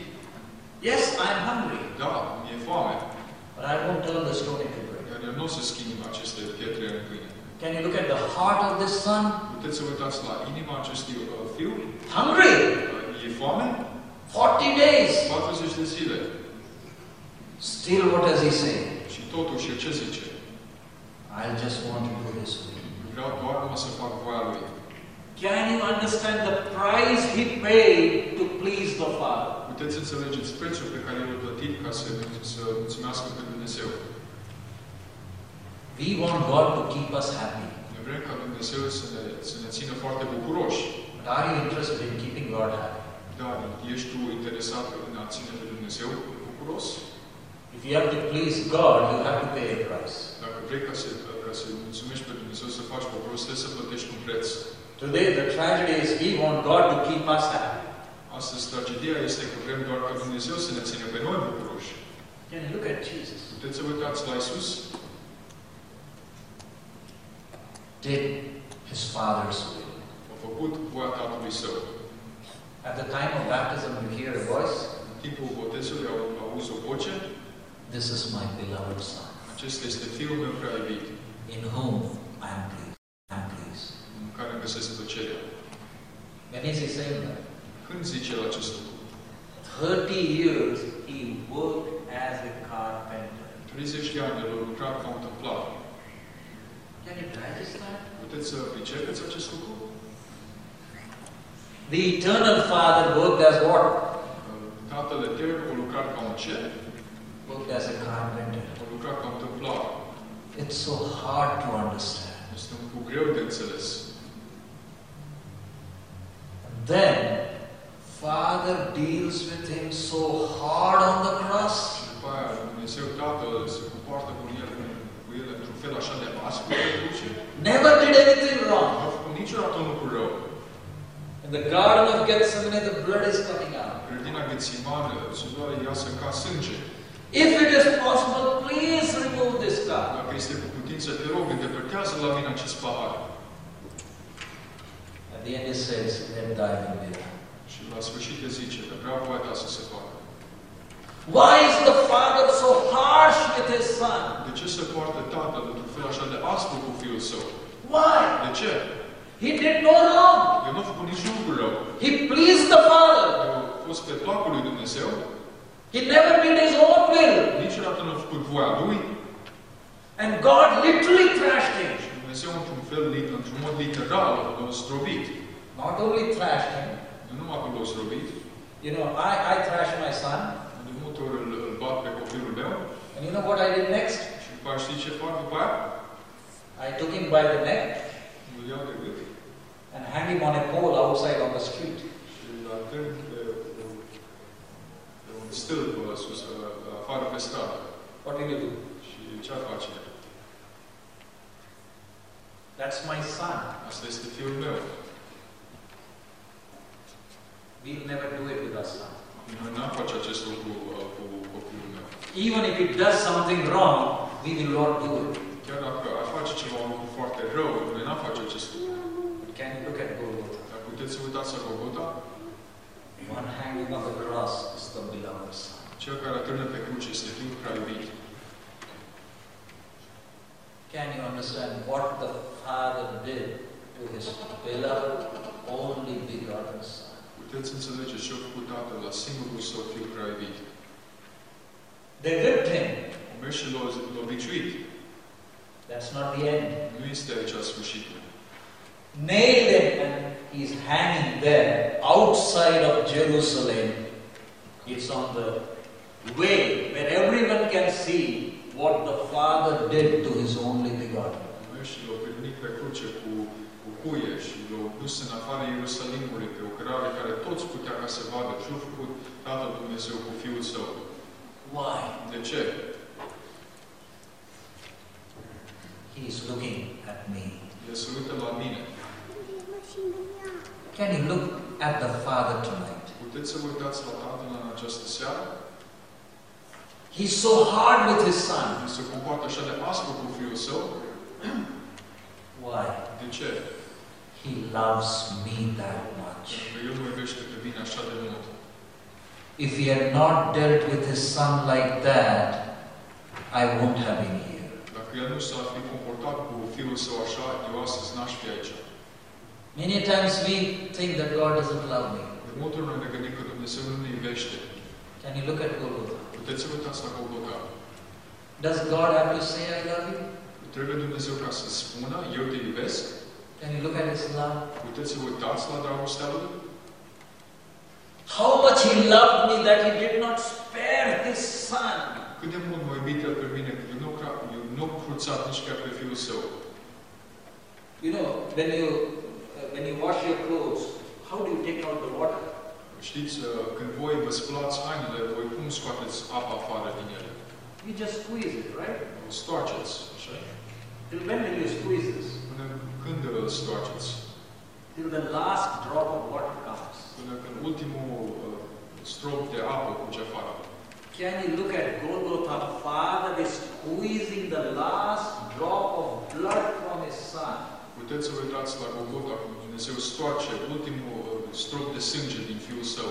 Yes, I'm hungry. Da, mi-e foame. But I won't turn the stone into bread. Iar el nu o să schimb aceste pietre în pâine. Can you look at the heart of this son? Puteți să uitați la inima acestui fiu? Hungry. E foame? 40 days. 40 de zile. Still, what does he say? Și totuși, el ce zice? I just want to do this will. Vreau doar numai să fac voia lui. Can you understand the price he paid to please the Father? Puteți înțelegeți prețul pe care l-a plătit ca să, să mulțumească pe Dumnezeu. We want God to keep us happy. Noi vrem ca Dumnezeu să ne, să ne țină foarte bucuroși. But are you interested in keeping God happy? Dar ești tu interesat în a ține pe Dumnezeu bucuros? If you have to please God, you have to pay a price. Dacă vrei ca să, ca să mulțumești pe Dumnezeu să faci bucuros, trebuie să plătești un preț. Today, the tragedy is we want God to keep us happy. Astăzi, tragedia este că vrem doar ca Dumnezeu să ne țină pe noi bucuroși. Can you look at Jesus? Puteți să uitați la Isus? Did his Father's will. A făcut voia Tatălui Său. At the time of baptism, you hear a voice. În timpul botezului au auzi o voce. This is my beloved Son, Acesta este Fiul meu prea iubit, in whom I am pleased. I am pleased. în care îmi găsesc plăcerea. When is he saying that? Când zice el acest lucru? 30 years he worked as a carpenter. 30 de ani el a lucrat ca un. Can you digest that? Puteți să pricepeți acest lucru? The eternal Father worked as what? Uh, Tatăl Etern a lucrat ca un ce? Worked as a carpenter. A lucrat ca un tâmplar. It's so hard to understand. Este un lucru greu de înțeles. And then, Father deals with him so hard on the cross. Și după aia Dumnezeu Tatăl se comportă cu el, Never did anything wrong. a făcut niciodată un lucru rău. In the Garden of Gethsemane, the blood is coming out. Grădina Ghețimană, sudoare iasă ca sânge. If it is possible, please remove this cup. Dacă este cu putință, te rog, îndepărtează la mine acest pahar. At the end, it says, Let thy will be done. Și la sfârșit zice că vreau voia ta să se facă. Why is the Father so harsh with his Son? De ce se poartă tatăl într-un fel așa de aspru cu fiul său? Why? De ce? He did no wrong. El nu a făcut nici lucru rău. He pleased the Father. El a fost pe placul lui Dumnezeu, He never did his own will. niciodată nu a făcut voia lui. And God literally thrashed him. Și Dumnezeu, într-un fel, într-un mod literal, l-a zdrobit. Not only thrashed him, Nu numai că l-a zdrobit, you know, I, I thrashed my son, de îl, îl bat pe copilul meu and you know what I did next? și după aia știi ce fac după aia? I took him by the neck Îl iau de gât and hang him on a pole outside on the street. și îl ating pe, pe, pe un stâlp sus, afară pe stradă. What did you do? Și ce face? That's my son. Asta este fiul meu. We'll never do it with our son. Noi n-am face acest lucru uh, cu copilul meu. Even if he does something wrong, we will not do it. Chiar dacă ar face ceva lucru foarte rău, noi n-am face acest lucru. Can you look at Golgotha? Dar puteți să uitați la Golgota? One hanging on the cross is the beloved son. Cel care atârnă pe cruce este Fiul prea iubit. Can you understand what the Father did to his beloved, only begotten Son? Puteți înțelege ce a făcut Tatăl la singurul său Fiu prea iubit. They whipped him. Au mers și l-au l-au. That's not the end. Nu este aici sfârșitul. Nailed him and he's hanging there outside of Jerusalem. It's on the way where everyone can see what the Father did to his only begotten. Au mers și l-au pe cruce cu, cu cuie și l-au dus în afara Ierusalimului pe o cărare care toți putea ca să vadă ce a făcut Tatăl Dumnezeu cu Fiul Său. Why? De ce? He's looking at me. El se uită la mine. Can you look at the Father tonight? Puteți să vă uitați la Tatăl în această seară? He's so hard with his Son. El se comportă așa de aspru cu Fiul Său? Why? De ce? He loves me that much. Pentru că El mă iubește pe mine așa de mult. If he had not dealt with his son like that, I won't have been here. Dacă El nu s-ar fi comportat cu Fiul Său așa, eu astăzi n-aș fi aici. Many times we think that God doesn't love me. De multe ori noi ne gândim că Dumnezeu nu ne iubește. Can you look at Golgotha? Puteți să vă uitați la Golgota. Does God have to say, I love you? Trebuie Dumnezeu ca să spună, eu te iubesc. Can you look at his love? Puteți să uitați la dragostea Lui. How much he loved me that he did not spare his son. Cât de mult m-a iubit El pe mine, că eu nu, eu nu cruțat nici chiar pe Fiul Său. You know, when you uh, when you wash your clothes, how do you take out the water? Știți, uh, când voi vă spălați hainele, voi cum scoateți apa afară din ele? You just squeeze it, right? Stoarceți, Till when will you squeeze this? Până când îl stoarceți? Till the last drop of water comes. Până când ultimul uh, strop de apă curge afară. Can you look at Golgotha? Father is squeezing the last drop of blood from his son. Puteți să vă uitați la Golgota cum Dumnezeu stoarce ultimul uh, strop de sânge din Fiul Său.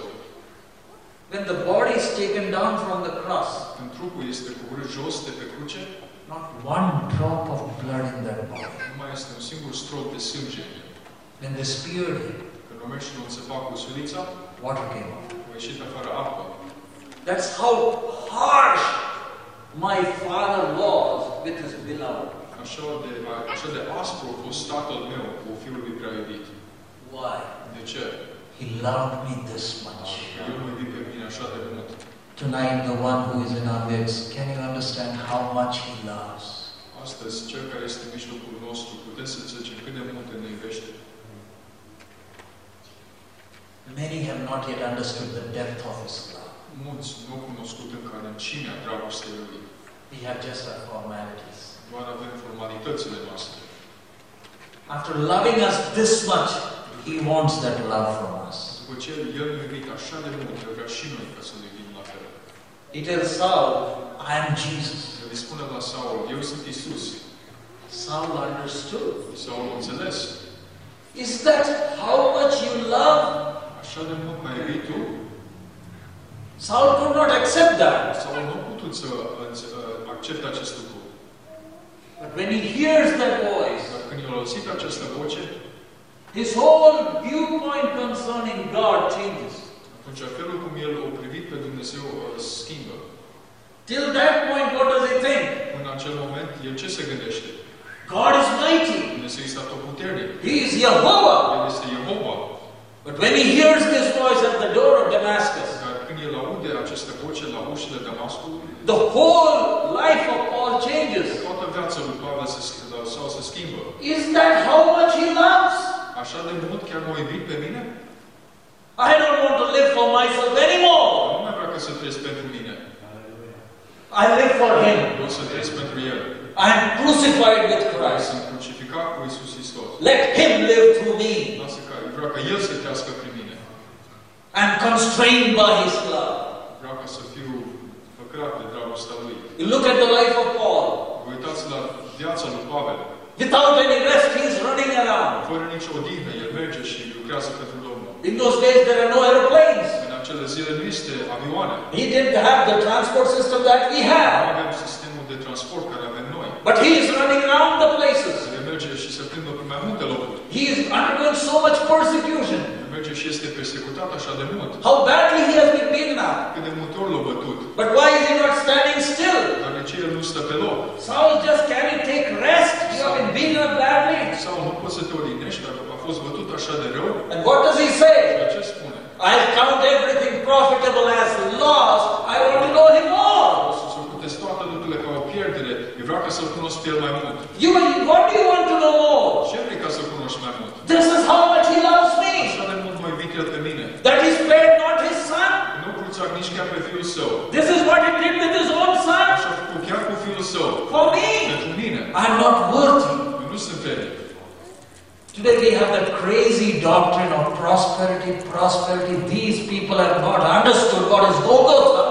When the body is taken down from the cross, Când trupul este coborât jos de pe cruce, not one drop of blood in that body. nu mai este un singur strop de sânge. When they speared him, Când o mergi și îl înțepa cu sulița, water came out. a ieșit afară apă. That's how harsh my father was with his beloved. Așa de, așa de aspru a fost tatăl meu cu fiul lui prea iubit. Why? De ce? He loved me this much. Că El mă iubit pe mine așa de mult. Tonight, the one who is in our midst, can you understand how much he loves? Astăzi, Cel care este în mijlocul nostru, puteți să înțelegem cât de mult ne iubește. Many have not yet understood the depth of his love. Mulți nu au cunoscut încă adâncimea dragostei Lui. We have just our formalities. Doar avem formalitățile noastre. After loving us this much, he wants that love from us. După ce El ne-a iubit așa de mult, vrea și noi ca să ne iubim la fel. He tells Saul, I am Jesus. El îi spune la Saul, eu sunt Isus. Saul understood. Saul a înțeles. Is that how much you love? Așa de mult m-ai iubit tu? Saul could not accept that. Saul nu a putut să înțe- accepte acest lucru. But when he hears that voice, Dar când el a auzit această voce, his whole viewpoint concerning God changes. atunci felul cum el o privit pe Dumnezeu uh, schimbă. Till that point, what does he think? În acel moment, el ce se gândește? God is mighty. Dumnezeu este atotputernic. He is Jehovah. El este Jehova. But when he hears this voice at the door of Damascus, Dar când el aude această voce la ușile Damascului, the whole life of Paul changes. toată viața lui Pavel se, sch- sau se schimbă. Is that how much he loves? Așa de mult chiar m-a iubit pe mine? I don't want to live for myself anymore. Nu mai vreau să trăiesc pentru mine. I live for him. Eu să trăiesc pentru El. I am crucified with Christ. Sunt crucificat cu Isus Hristos. Let him live through me. Lasă ca, vreau ca El să trăiască prin mine. I'm constrained by His love. Vreau ca să fiu păcrat de dragostea Lui. You look at the life of Paul. Vă uitați la viața lui Pavel. Without any rest, he's running around. Fără nicio odihnă, el merge și lucrează pentru Domnul. In those days, there are no aeroplanes. În acele zile nu este avioane. He didn't have the transport system that we Nu have. avem sistemul de transport care avem noi. But he is running around the places. El merge și se plimbă pe mai multe locuri. He is undergoing so much persecution. El merge și este persecutat așa de mult. How badly he has been beaten up. Cât de multe ori l-a bătut. But why is he not standing still? Dar de ce el nu stă pe loc? Saul just can he take rest? You have been beaten up badly. Sau nu poți să te odihnești dacă a fost bătut așa de rău? And what does he say? Ce spune? I count everything profitable as loss. I want to know him more. Să socotesc toate lucrurile ca o pierdere. Eu vreau ca să-L cunosc pe El mai mult. You, what do you want to know more? Ce vrei ca să-L cunoști mai mult? This is how much he loves me. Așa de mult mă iubit El pe mine. That he spared not his son. Nu nici chiar pe Fiul Său. This is what he did with his own son Așa a făcut chiar cu Fiul Său. for me. Pentru mine. I'm not worthy. Eu nu sunt vrednic. Today we have that crazy doctrine of prosperity, prosperity. These people have not understood what is Golgotha.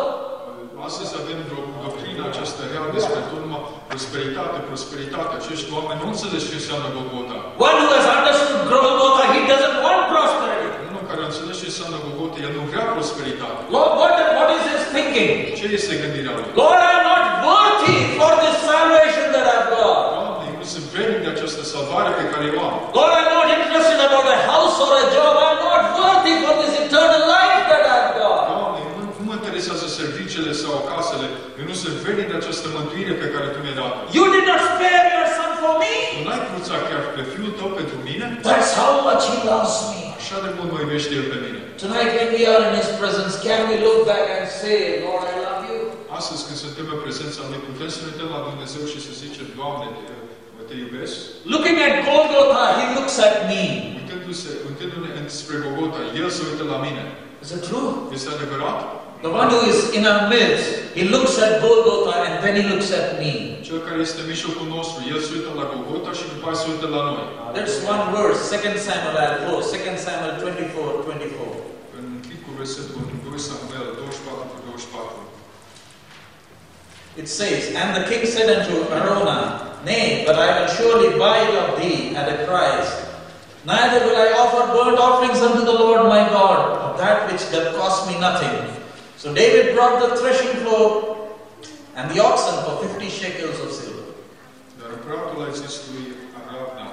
Astăzi avem o doctrină aceasta rea despre numai prosperitate, prosperitate. Acești oameni nu înțeles ce înseamnă Golgota. One who has understood Golgotha, he doesn't want prosperity. Unul care înțeles ce înseamnă Golgota, el nu vrea prosperitate. Lord, what, what is his thinking? Ce este gândirea lui? Lord, I am not worthy de această salvare pe care o am. Lord, I'm not interested about a house or a job. I'm not worthy for this eternal life that I've got. Doamne, nu, nu mă interesează serviciile sau casele. Eu nu sunt vrednic de această mântuire pe care Tu mi-ai dat. You did not spare your son for me. Tu n-ai cruțat chiar pe Fiul Tău pentru mine? That's how much he loves me. Așa de mult mă iubește El pe mine. Tonight, when we are in his presence, can we look back and say, Lord, I love you? Astăzi, când suntem în prezența Lui, putem să ne uităm la Dumnezeu și să zicem, Doamne, te, iubesc? Looking at Golgotha, he looks at me. Uitându-se, uitându-ne spre Golgota, El se uită la mine. Is it true? Este adevărat? The one who is in our midst, he looks at Golgotha and then he looks at me. Cel care este în mijlocul nostru, El se uită la Golgota și după aceea se uită la noi. That's one verse, 2 Samuel, I'll close. 2 Samuel 24, 24. În picul versetul 2 Samuel 24 24. It says, And the king said unto Araunah, Nay, but I will surely buy it of thee at a price. Neither will I offer burnt offerings unto the Lord my God, of that which doth cost me nothing. So David brought the threshing floor and the oxen for fifty shekels of silver. Dar împăratul a zis lui Aravna,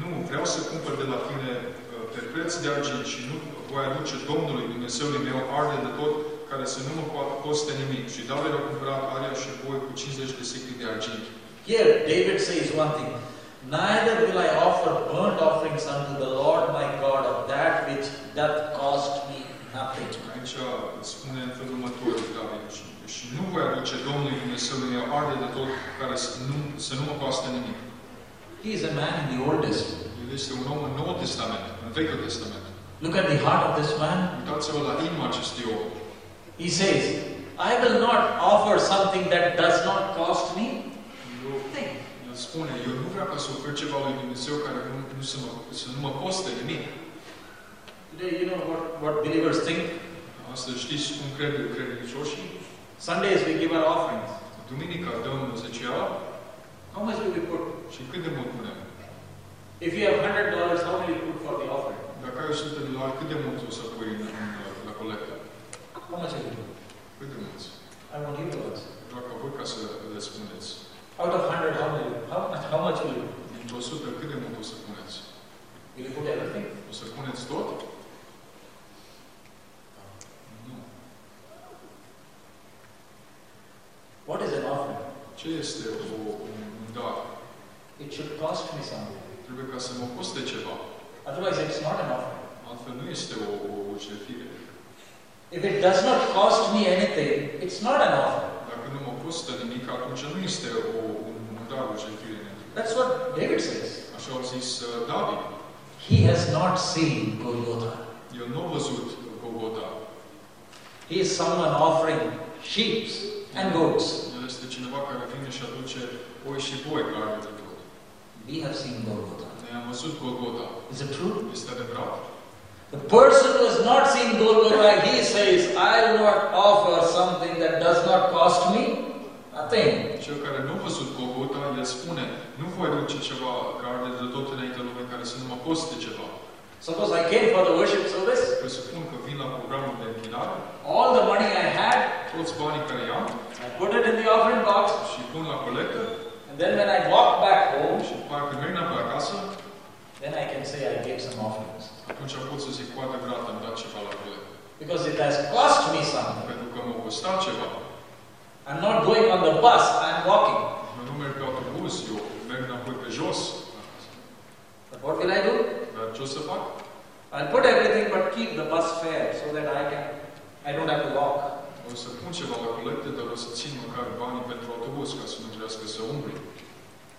nu, vreau să cumpăr de la tine uh, pe preț de argint și nu voi aduce Domnului Dumnezeului meu arde de tot care să nu mă poată coste nimic. Și David a cumpărat area și voi cu 50 de sicli de argint. Here, David says one thing Neither will I offer burnt offerings unto the Lord my God of that which doth cost me nothing. Aici spune în felul următor David, și, nu voi aduce Domnului Dumnezeului meu arde de tot care să nu, să nu mă coste nimic. He is a man in the Old Testament. El este un om în Noul Testament, în Vechiul Testament. Look at the heart of this man. Uitați-vă la inima acestui om. He says, I will not offer something that does not cost me Eu, nothing. el spune, eu nu vreau ca să ofer ceva lui Dumnezeu care nu, nu să, mă, să nu mă coste nimic. Today, you know what, what believers think? Astăzi știți cum cred credincioșii? Sundays we give our offerings. Duminica dăm zeciala How much will we put? și cât de mult punem? If you have hundred dollars, how will you put for the offering? Dacă ai 100 de dolari, cât de mult o să pui în, în, la colectă? How much will you put? Cât de mulți? I want you to answer. Vreau ca voi ca să le spuneți. Out of hundred, how will you? How much? How much will you? put? Dintr-o sută, cât de mult o să puneți? Will you put everything? O să puneți tot? Nu. What is an offering? Ce este o, un, um, un dar? It should cost me something. Trebuie ca să mă coste ceva. Otherwise, it's not an offering. Altfel nu este o, o, o. If it does not cost me anything, it's not an offering. Dacă nu mă costă nimic, atunci nu este o, un, un dar, o jertfire. That's what David says. Așa zis uh, David. He has not seen Golgotha. El nu a văzut Golgota. He is someone offering sheep and goats. El este cineva care vine și aduce oi și boi ca arde tot. We have seen Golgotha. Noi am văzut Golgota. Is it true? Este adevărat? The person who has not seen Golgotha, he says, I will not offer something that does not cost me nothing. Cel care nu a văzut Golgota, el spune, nu voi duce ceva care de tot înainte lumii care să nu mă coste ceva. Suppose I came for the worship service, Presupun că vin la programul de închinare, all the money I had, toți banii care i-am I put it in the offering box, și pun la colectă and then when I walk back home, și după când merg înapoi acasă, then I can say I gave some offerings. atunci pot să zic cu adevărat am dat ceva la colectă. Because it has cost me something. Pentru că m-a costat ceva. I'm not going on the bus, I'm walking. Eu nu merg pe autobuz, eu merg înapoi pe jos. But what will I do? Dar ce o să fac? I'll put everything but keep the bus fare so that I can I don't have to walk. O să pun ceva la colectă, dar o să țin măcar banii pentru autobuz ca să nu trebuiască să umbli.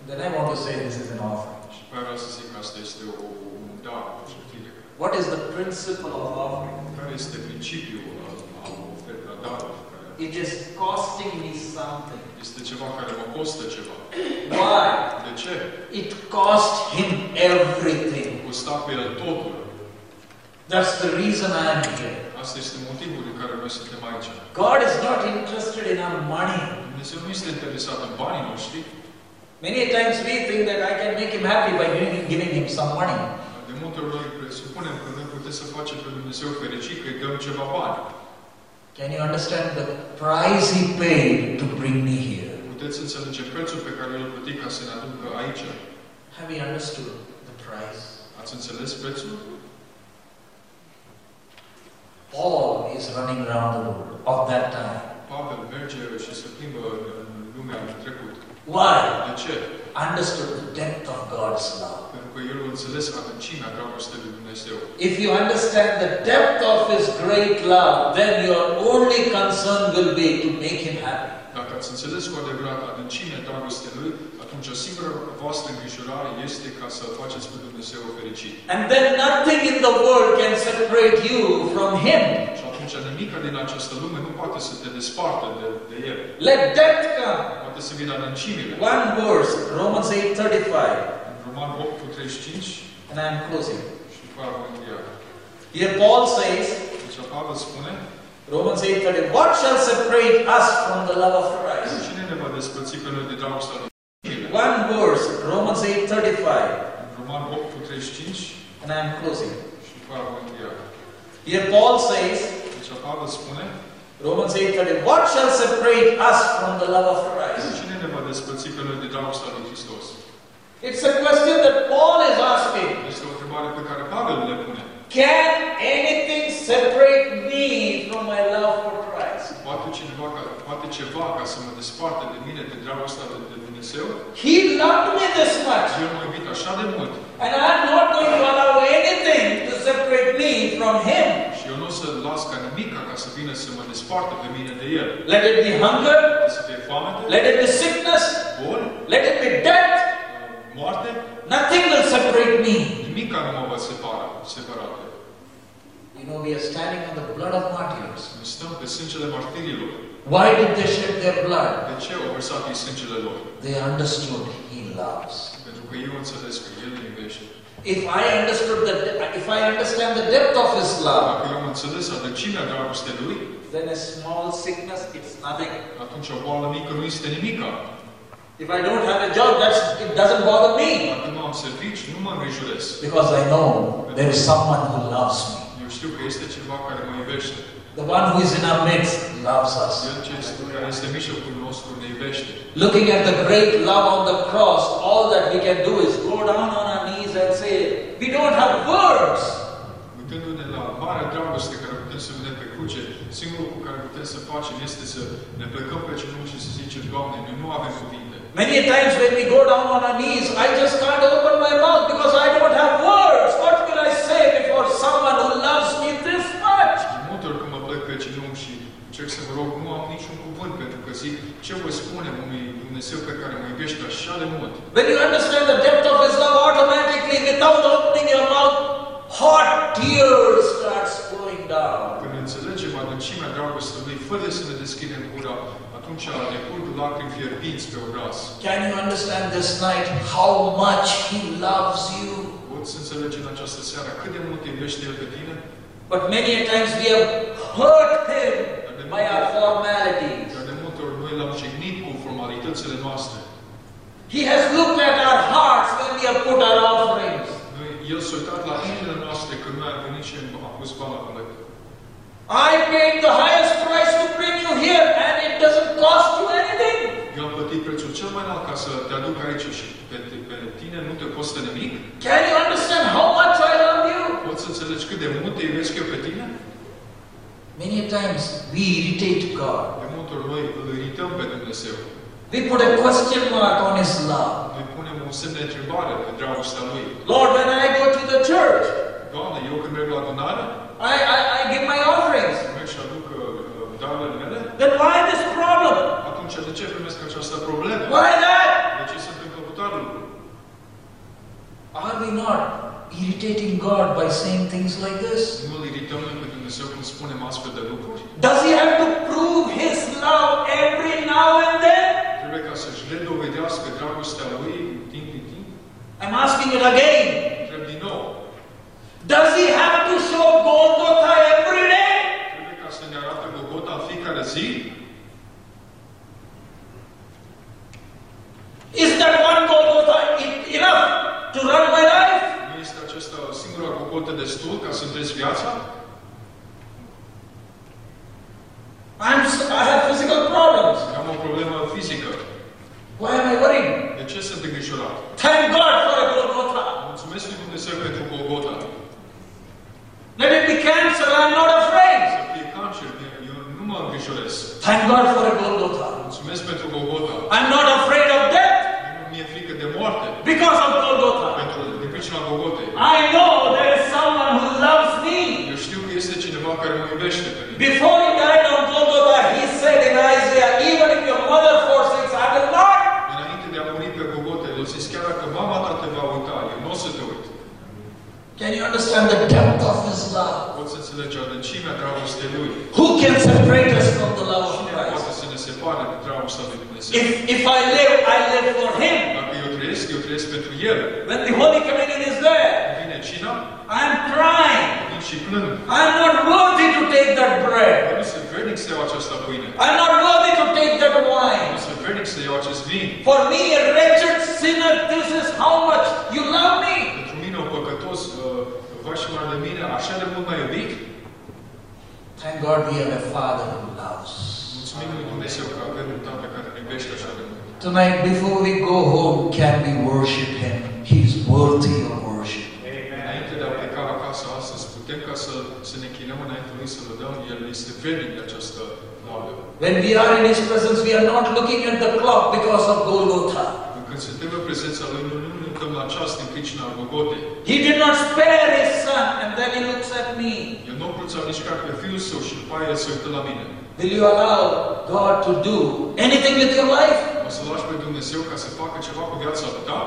Then I want to say this is an offer. Și pe vreau să zic că asta este o, un dar, o jertfire. What is the principle of offering? Care este principiul uh, al al ofertei la daruri? Care It is costing me something. este ceva care mă costă ceva. Why? De ce? It cost him everything. Costa pe el totul. That's the reason I am here. Asta este motivul din care noi suntem aici. God is not interested in our money. Dumnezeu nu este interesat în banii noștri. Many times we think that I can make him happy by giving, giving him some money. De multe ori noi presupunem că noi putem să facem pe Dumnezeu fericit, că îi dăm ceva bani. Can you understand the price he paid to bring me here? Puteți înțelege prețul pe care îl plăti ca să ne aducă aici. Have you understood the price? Ați înțeles prețul? Paul is running around the world of that time. Pavel merge și se plimbă în lumea în trecut. Why? De ce? Understood the depth of God's love. Pentru că el înțeles adâncimea dragostei lui Dumnezeu. If you understand the depth of His great love, then your only concern will be to make Him happy. Dacă ați înțeles cu adevărat adâncimea dragostei lui, atunci singura voastră îngrijorare este ca să faceți pe Dumnezeu fericit. And then nothing in the world can separate you from Him. Și atunci nimic din această lume nu poate să te despartă de, de el. Let depth come. Poate să vină adâncimile. One verse, Romans 8:35, În Roman 8 cu 35 and I'm closing. și după aia vom încheia. Here Paul says, Deci Pavel spune, Romans 8:30, what shall separate us from the love of Christ? cine ne va despărți pe noi de dragostea lui? One verse, Romans 8:35, În Roman 8 cu 35 and I'm closing. și după aia vom încheia. Here Paul says, Deci Pavel spune, Romans 8:30, what shall separate us from the love of Christ? cine ne va despărți pe noi de dragostea lui Hristos? It's a question that Paul is asking. Este o întrebare pe care Pavel le pune. Can anything separate me from my love for Christ? Poate cineva, ca, poate ceva ca să mă desparte de mine, de dragostea de, de Dumnezeu? He loved me this much, El m-a iubit așa de mult and I'm not going to allow anything to separate me from Him. Nu o ca să vină să mă despartă pe mine de El. Let it be hunger, Să fie foame, let it be sickness, boli, let it be death. Eh, moarte, Nothing will separate me. nimic nu mă va separa. You know, we are standing on the blood of martyrs. Noi stăm pe sângele martirilor. Why did they shed their blood? De ce au vărsat ei sângele lor? They understood He loves. Pentru că eu înțeles că El ne iubește. If I understood the, if I understand the depth of His love, Dacă eu am înțeles adâncimea dragostei Lui, then a small sickness, it's nothing. atunci o boală mică nu este nimica. If I don't have a job, that's, it doesn't bother me. Dacă nu am servici, nu mă îngrijorez. Because I know there is someone who loves me. Eu știu că este cineva care mă iubește. The one who is in our midst loves us. El ce este, care este în mijlocul nostru ne iubește. Looking at the great love on the cross, all that we can do is go down on our knees and say, We don't have words. Uitându-ne la marea dragoste care putem să vedem pe cruce, singurul lucru care putem să facem este să ne plecăm pe genunchi și să zicem, Doamne, noi nu avem cuvinte. Many times when we go down on our knees, I just can't open my mouth because I don't have words. What will I say before someone who loves me this much? De multe ori când mă plec pe genunchi să vă rog, nu am niciun cuvânt pentru că zic, ce voi spune unui Dumnezeu pe care mă iubește așa de mult? When you understand the depth of His love, automatically, without opening your mouth, hot tears starts flowing down. Când înțelegem adâncimea dragostei Lui, fără să ne deschidem gura, atunci ne curg lacrimi fierbinți pe obraz. Can you understand this night how much He loves you? Poți înțelege în această seară cât de mult te iubește El pe tine? But many a times we have hurt him by our formalities. Dar de multe ori noi l-am jignit cu formalitățile noastre. He has looked at our hearts when we have put our offerings. Noi, El s-a uitat la inimile noastre când noi am venit și am pus colectă. I paid the highest price to bring you here and it doesn't cost you anything. Eu am plătit prețul cel mai înalt ca să te aduc aici și pe, pe tine nu te costă nimic. Can you understand how much I love you? Poți să înțelegi cât de mult te iubesc eu pe tine? Many a times we irritate God. De multe ori noi îl irităm pe Dumnezeu. We put a question mark on His love. Noi punem un semn de întrebare pe dragostea Lui. Lord, when I go to the church, Doamne, eu când merg la adunare, I, I, I give my offerings. merg și aduc uh, darurile mele, Then why this problem? atunci de ce primesc această problemă? Why that? De ce se întâmplă cu tare lucru? Are we not irritating God by saying things like this? Nu îl irităm noi pe Dumnezeu când spunem astfel de lucruri? Does He have to prove His love every now and then? Trebuie ca să-și redovedească dragostea Lui din din timp? I'm asking it again. Întreb din nou. Does He lădăm. El este vrednic de această laudă. When we are in His presence, we are not looking at the clock because of Golgotha. Când suntem în prezența Lui, noi nu ne uităm la ceas din pricina Golgotei. He did not spare His Son, and then He looks at me. El nu a cruțat nici chiar pe Fiul Său și după aia El se uită la mine. Will you allow God to do anything with your life? O să lași pe Dumnezeu ca să facă ceva cu viața ta?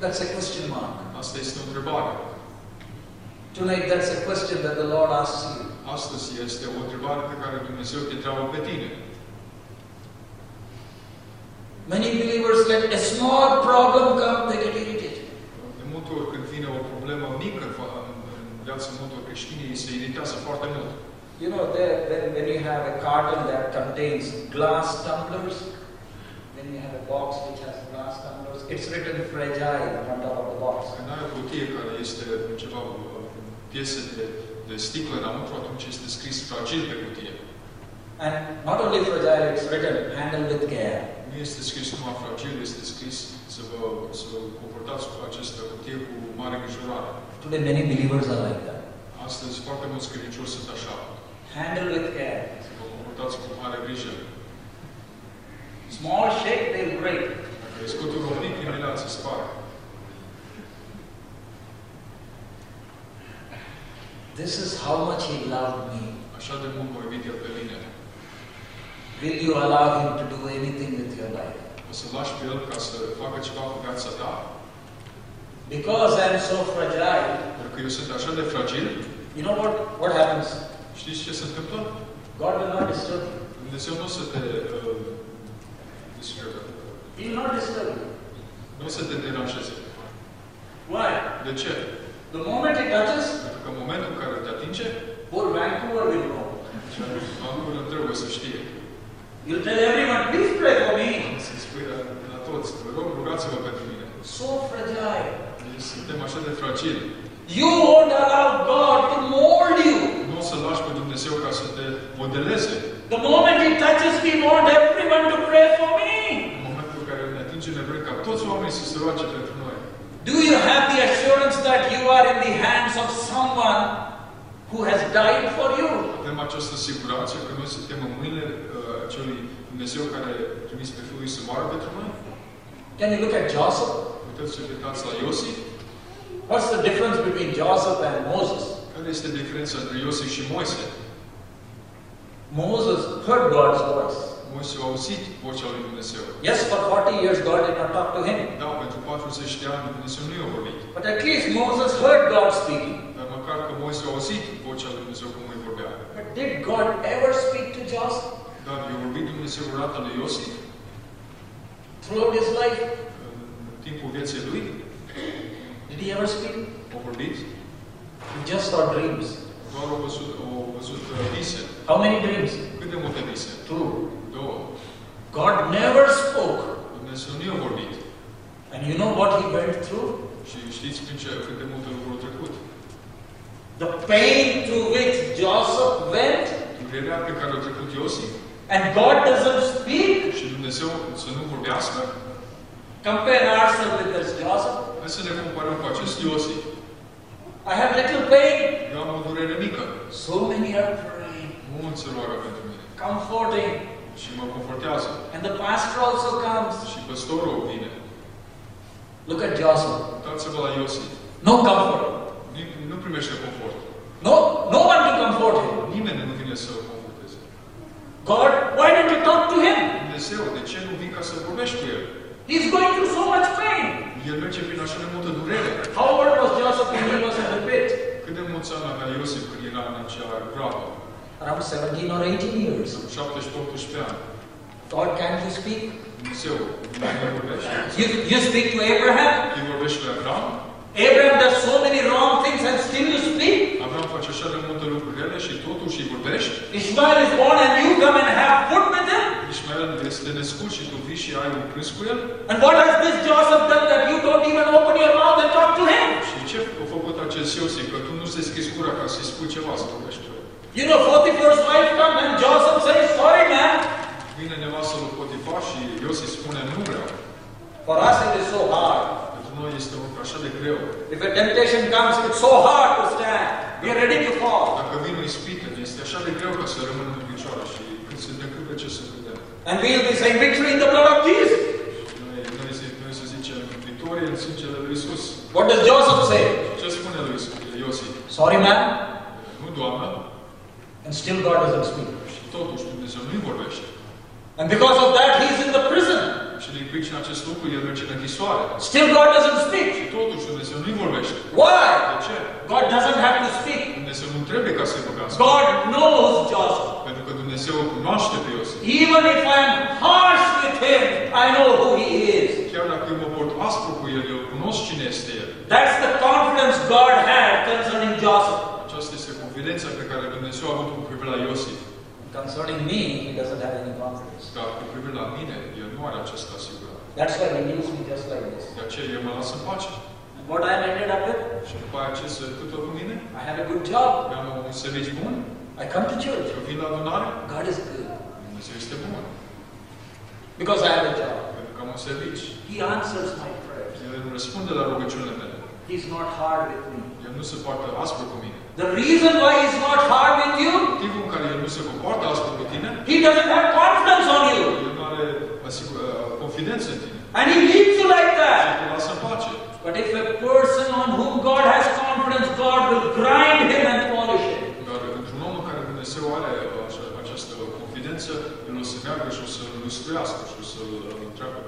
That's a question mark. Asta este o întrebare. Tonight, that's a question that the Lord asks you. Astăzi este o întrebare pe care Dumnezeu te întreabă pe tine. Many believers let a small problem come, they get irritated. De multe ori când vine o problemă mică în, viața multor creștini, ei se iritează foarte mult. You know, there, when, when you have a carton that contains glass tumblers, then you have a box which has glass tumblers, it's written fragile on top of the box. Când ai o cutie care este ceva, de, de sticlă înăuntru, atunci este scris fragil pe cutie. And not only fragile, it's written handle with care. Nu este scris numai fragil, este scris să vă, să vă comportați cu această cutie cu mare îngrijorare. Today, many believers are like that. Astăzi foarte mulți credincioși sunt așa. Handle with care. Să vă comportați cu mare grijă. Small shake, they'll break. Dacă scutură un pic, imediat se spară. This is how much He loved me. Așa de mult m-a iubit El pe mine. Will you allow Him to do anything with your life? O să lași pe El ca să facă ceva cu viața ta? Because I am so fragile, Pentru că eu sunt așa de fragil. you know what, what happens? Știți ce se întâmplă? God will not disturb you. Dumnezeu nu să te uh, distrugă. He will not disturb you. Nu să te deranjeze. Why? De ce? The moment it touches, Pentru că în momentul în care te atinge, whole Vancouver will know. Vancouver trebuie să știe. You'll tell everyone, please pray for me. Să-i spui la, la toți, vă rog, rugați-vă pentru mine. So fragile. Deci suntem așa de fragili. You won't allow God to mold you. Nu o să lași pe Dumnezeu ca să te modeleze. The moment He touches me, want everyone to pray for me. În momentul în care ne atingem, ne vrem ca toți oamenii să se roage pentru noi. Do you have the assurance that you are in the hands of someone who has died for you? Avem această siguranță că noi suntem în mâinile uh, acelui Dumnezeu care a trimis pe Fiul să moară pentru noi? Can you look at Joseph? Puteți să uitați la Iosif? What's the difference between Joseph and Moses? Care este diferența între Iosif și Moise? Moses heard God's voice. Moise a auzit vocea lui Dumnezeu. Yes, for 40 years God did not talk to him. Da, pentru 40 de ani Dumnezeu nu i-a vorbit. But at least Moses heard God speaking. Dar măcar că Moise a auzit vocea lui Dumnezeu cum îi vorbea. But did God ever speak to Joseph Dar i-a vorbit Dumnezeu vreodată lui Iosif throughout his life? în timpul vieții lui? Did he ever speak? A vorbit? He just saw dreams. Doar au văzut, au văzut uh, vise. How many dreams? Cât de multe vise? Two. God never spoke. Dumnezeu nu i-a vorbit. And you know what he went through? Și știți prin ce, cât de multe lucruri trecut? The pain through which Joseph went, Durerea pe care a trecut Iosif and God doesn't speak. și Dumnezeu să nu vorbească, Compare ourselves with this Joseph. hai să ne comparăm cu acest Iosif. I have little pain. Eu am o durere mică. So many are praying, Mulți roagă pentru mine comforting. Și mă confortează. And the pastor also comes. Și păstorul vine. Look at Joseph. Uitați-vă la Iosif. No comfort. Nu- Nu primește confort. No, no one to comfort him. Nimeni nu vine să-l conforteze. God, why don't you talk to him? Dumnezeu, de ce nu vii ca să vorbești cu el? He's going through so much pain. El merge prin așa de multă durere. How old was Joseph when he was in the pit? Cât de mulți ani avea Iosif când era în acea groapă? Around 17 or 18 years. 17-18 ani. God, can't you speak? Dumnezeu. You, you speak to Abraham. Îi vorbești lui Avram. Abraham does so many wrong things and still you speak. Avram face așa de multe lucruri rele și totuși îi vorbești. Ishmael is born and you come and have food with him. Ismael este născut și tu vii și ai un prânz cu el. And what has this Joseph done that you don't even open your mouth and talk to him? Și ce a făcut acest Iosif? Că tu nu deschizi gura ca să-i spui ceva să vorbești cu el. You know, Potiphar's wife comes and Joseph says, sorry man. Vine nevastă lui Potifar și Iosif spune nu vreau. For us it is so hard. Pentru noi este un lucru așa de greu. If a temptation comes, it's so hard to stand. We are ready to fall. Dacă vin o ispită, este așa de greu ca să rămânem în picioare și când de ce să. And we'll be saying victory in the blood of Jesus. Și Noi, noi, zi- noi să zicem victorie în sângele lui Isus. What does Joseph say? Ce spune lui Isus- Iosif? Sorry man. Nu, Doamnă, And still God doesn't speak. și totuși Dumnezeu nu-i vorbește. And because of that, he's in the prison. Și din pricina acest lucru, el merge în închisoare. Still God doesn't speak. Și totuși Dumnezeu nu-i vorbește. Why? De ce? God doesn't have to speak. Dumnezeu nu trebuie ca să-i vorbească. God knows Joseph. Pentru că Dumnezeu cunoaște pe Iosif. Even if I'm harsh with him, I know who he is. Chiar dacă eu mă port aspru cu el, eu cunosc cine este el. That's the confidence God had concerning Joseph. Aceasta este confidența pe care Dumnezeu a avut cu privire la Concerning me, he doesn't have any confidence. Dar cu privire la mine, el nu are această asigurare. That's why he leaves me just like this. De aceea el mă lasă în pace. And what I have ended up with? Și după aceea ce se întâmplă cu mine? I have a good job. Am un serviciu bun, I come to church. eu vin la adunare, God is good. Dumnezeu este bun. Because I have a job. Pentru că am un serviciu. He answers my prayers. El îmi răspunde la rugăciunile mele. He's not hard with me. El nu se poartă aspru cu mine. The reason why he's not hard with you, Motivul care el nu se comportă aspru cu tine, he doesn't have confidence on you. el nu are uh, confidență în tine. And he leaves you like Și that. te lasă în pace. But if a person on whom God has confidence, God will grind him and polish him. Dar într-un om care Dumnezeu are această confidență, el o să meargă și o să-l lustruiască și o să-l uh, treacă.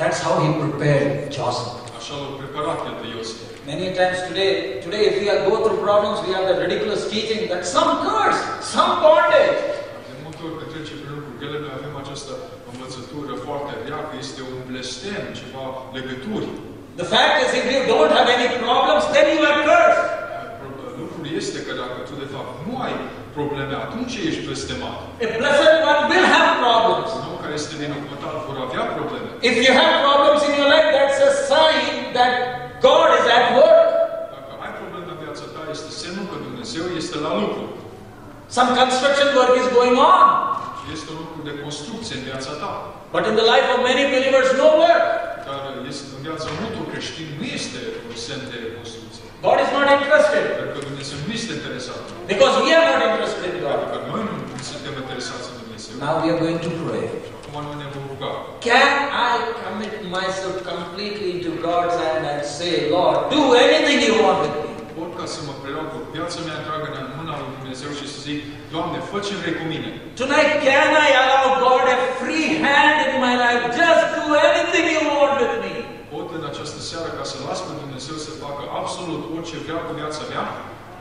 That's how he prepared Joseph. Așa l-a preparat el pe Iosif. Many times today, today if we are go through problems, we have the ridiculous teaching that some curse, some bondage. De multe ori când trece prin lucruri grele, noi avem această învățătură foarte rea că este un blestem, ceva legături. The fact is, if you don't have any problems, then you are cursed. Lucrul este că dacă tu de fapt nu ai probleme, atunci ești blestemat. A blessed one will have problems. Un om care este binecuvântat vor avea probleme. If you have problems in your life, that's that God is at work. Dacă ai probleme în viața ta, este semnul că Dumnezeu este la lucru. Some construction work is going on. Este un lucru de construcție în viața ta. But in the life of many believers, no work. Dar este, în viața multor creștini nu este un semn de construcție. God is not interested Pentru că Dumnezeu nu este interesat. because we are not interested in Pentru God. că noi nu suntem interesați în Dumnezeu. Now we are going to pray. Acum noi ne vom ruga. Can I commit myself completely into God's hand and say, Lord, do anything you want with me? Pot ca să mă cu viața mea întreagă în mâna lui Dumnezeu și să zic, Doamne, fă ce vrei cu mine. Tonight, can I allow God a free hand in my life? Just do anything you want with me. Pot în această seară ca să las pe Dumnezeu să facă absolut orice vrea cu viața mea?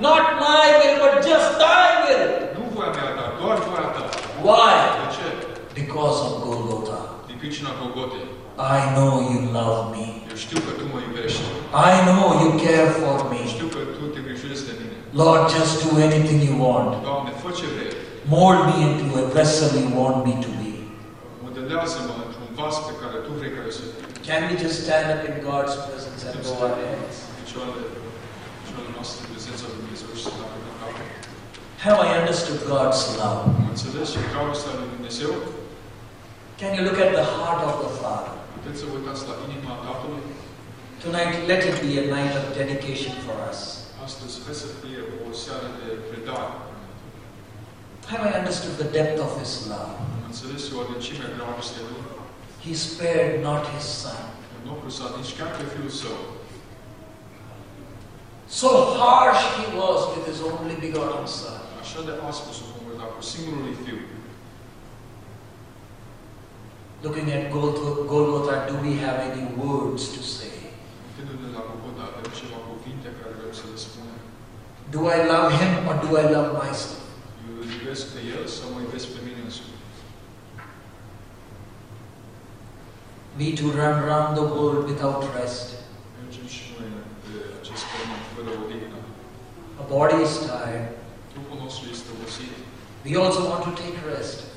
Not my will, but just thy will. Nu voia mea, dar doar voia ta. Why? De ce? Because of Golgotha. Din pricina Golgotei. I know you love me. Eu știu că Tu mă iubești. I know you care for me. Știu că Tu te grijești de mine. Lord, just do anything you want. Doamne, fă ce vrei. Mold me into a vessel you want me to be. Modelează-mă într-un vas pe care Tu vrei ca să fiu. Can we just stand up in God's presence and bow our heads? Picioarele, picioarele noastre în prezența lui Dumnezeu și să ne aplicăm capul. Have I understood God's love? Am înțeles și dragostea lui Dumnezeu. Can you look at the heart of the Father? Puteți să vă uitați la inima Tatălui. Tonight, let it be a night of dedication for us. Astăzi sper să fie o seară de predare. Have I understood the depth of His love? Am înțeles și o dragostei Lui. He spared not His Son. Nu a cruzat nici chiar pe Fiul Său. So harsh He was with His only begotten Son. Așa de aspru s-a comportat cu singurul Fiu. Looking at Golgotha, do we have any words to say? Do I love Him or do I love myself? Me to run round the world without rest. Our body is tired. We also want to take rest.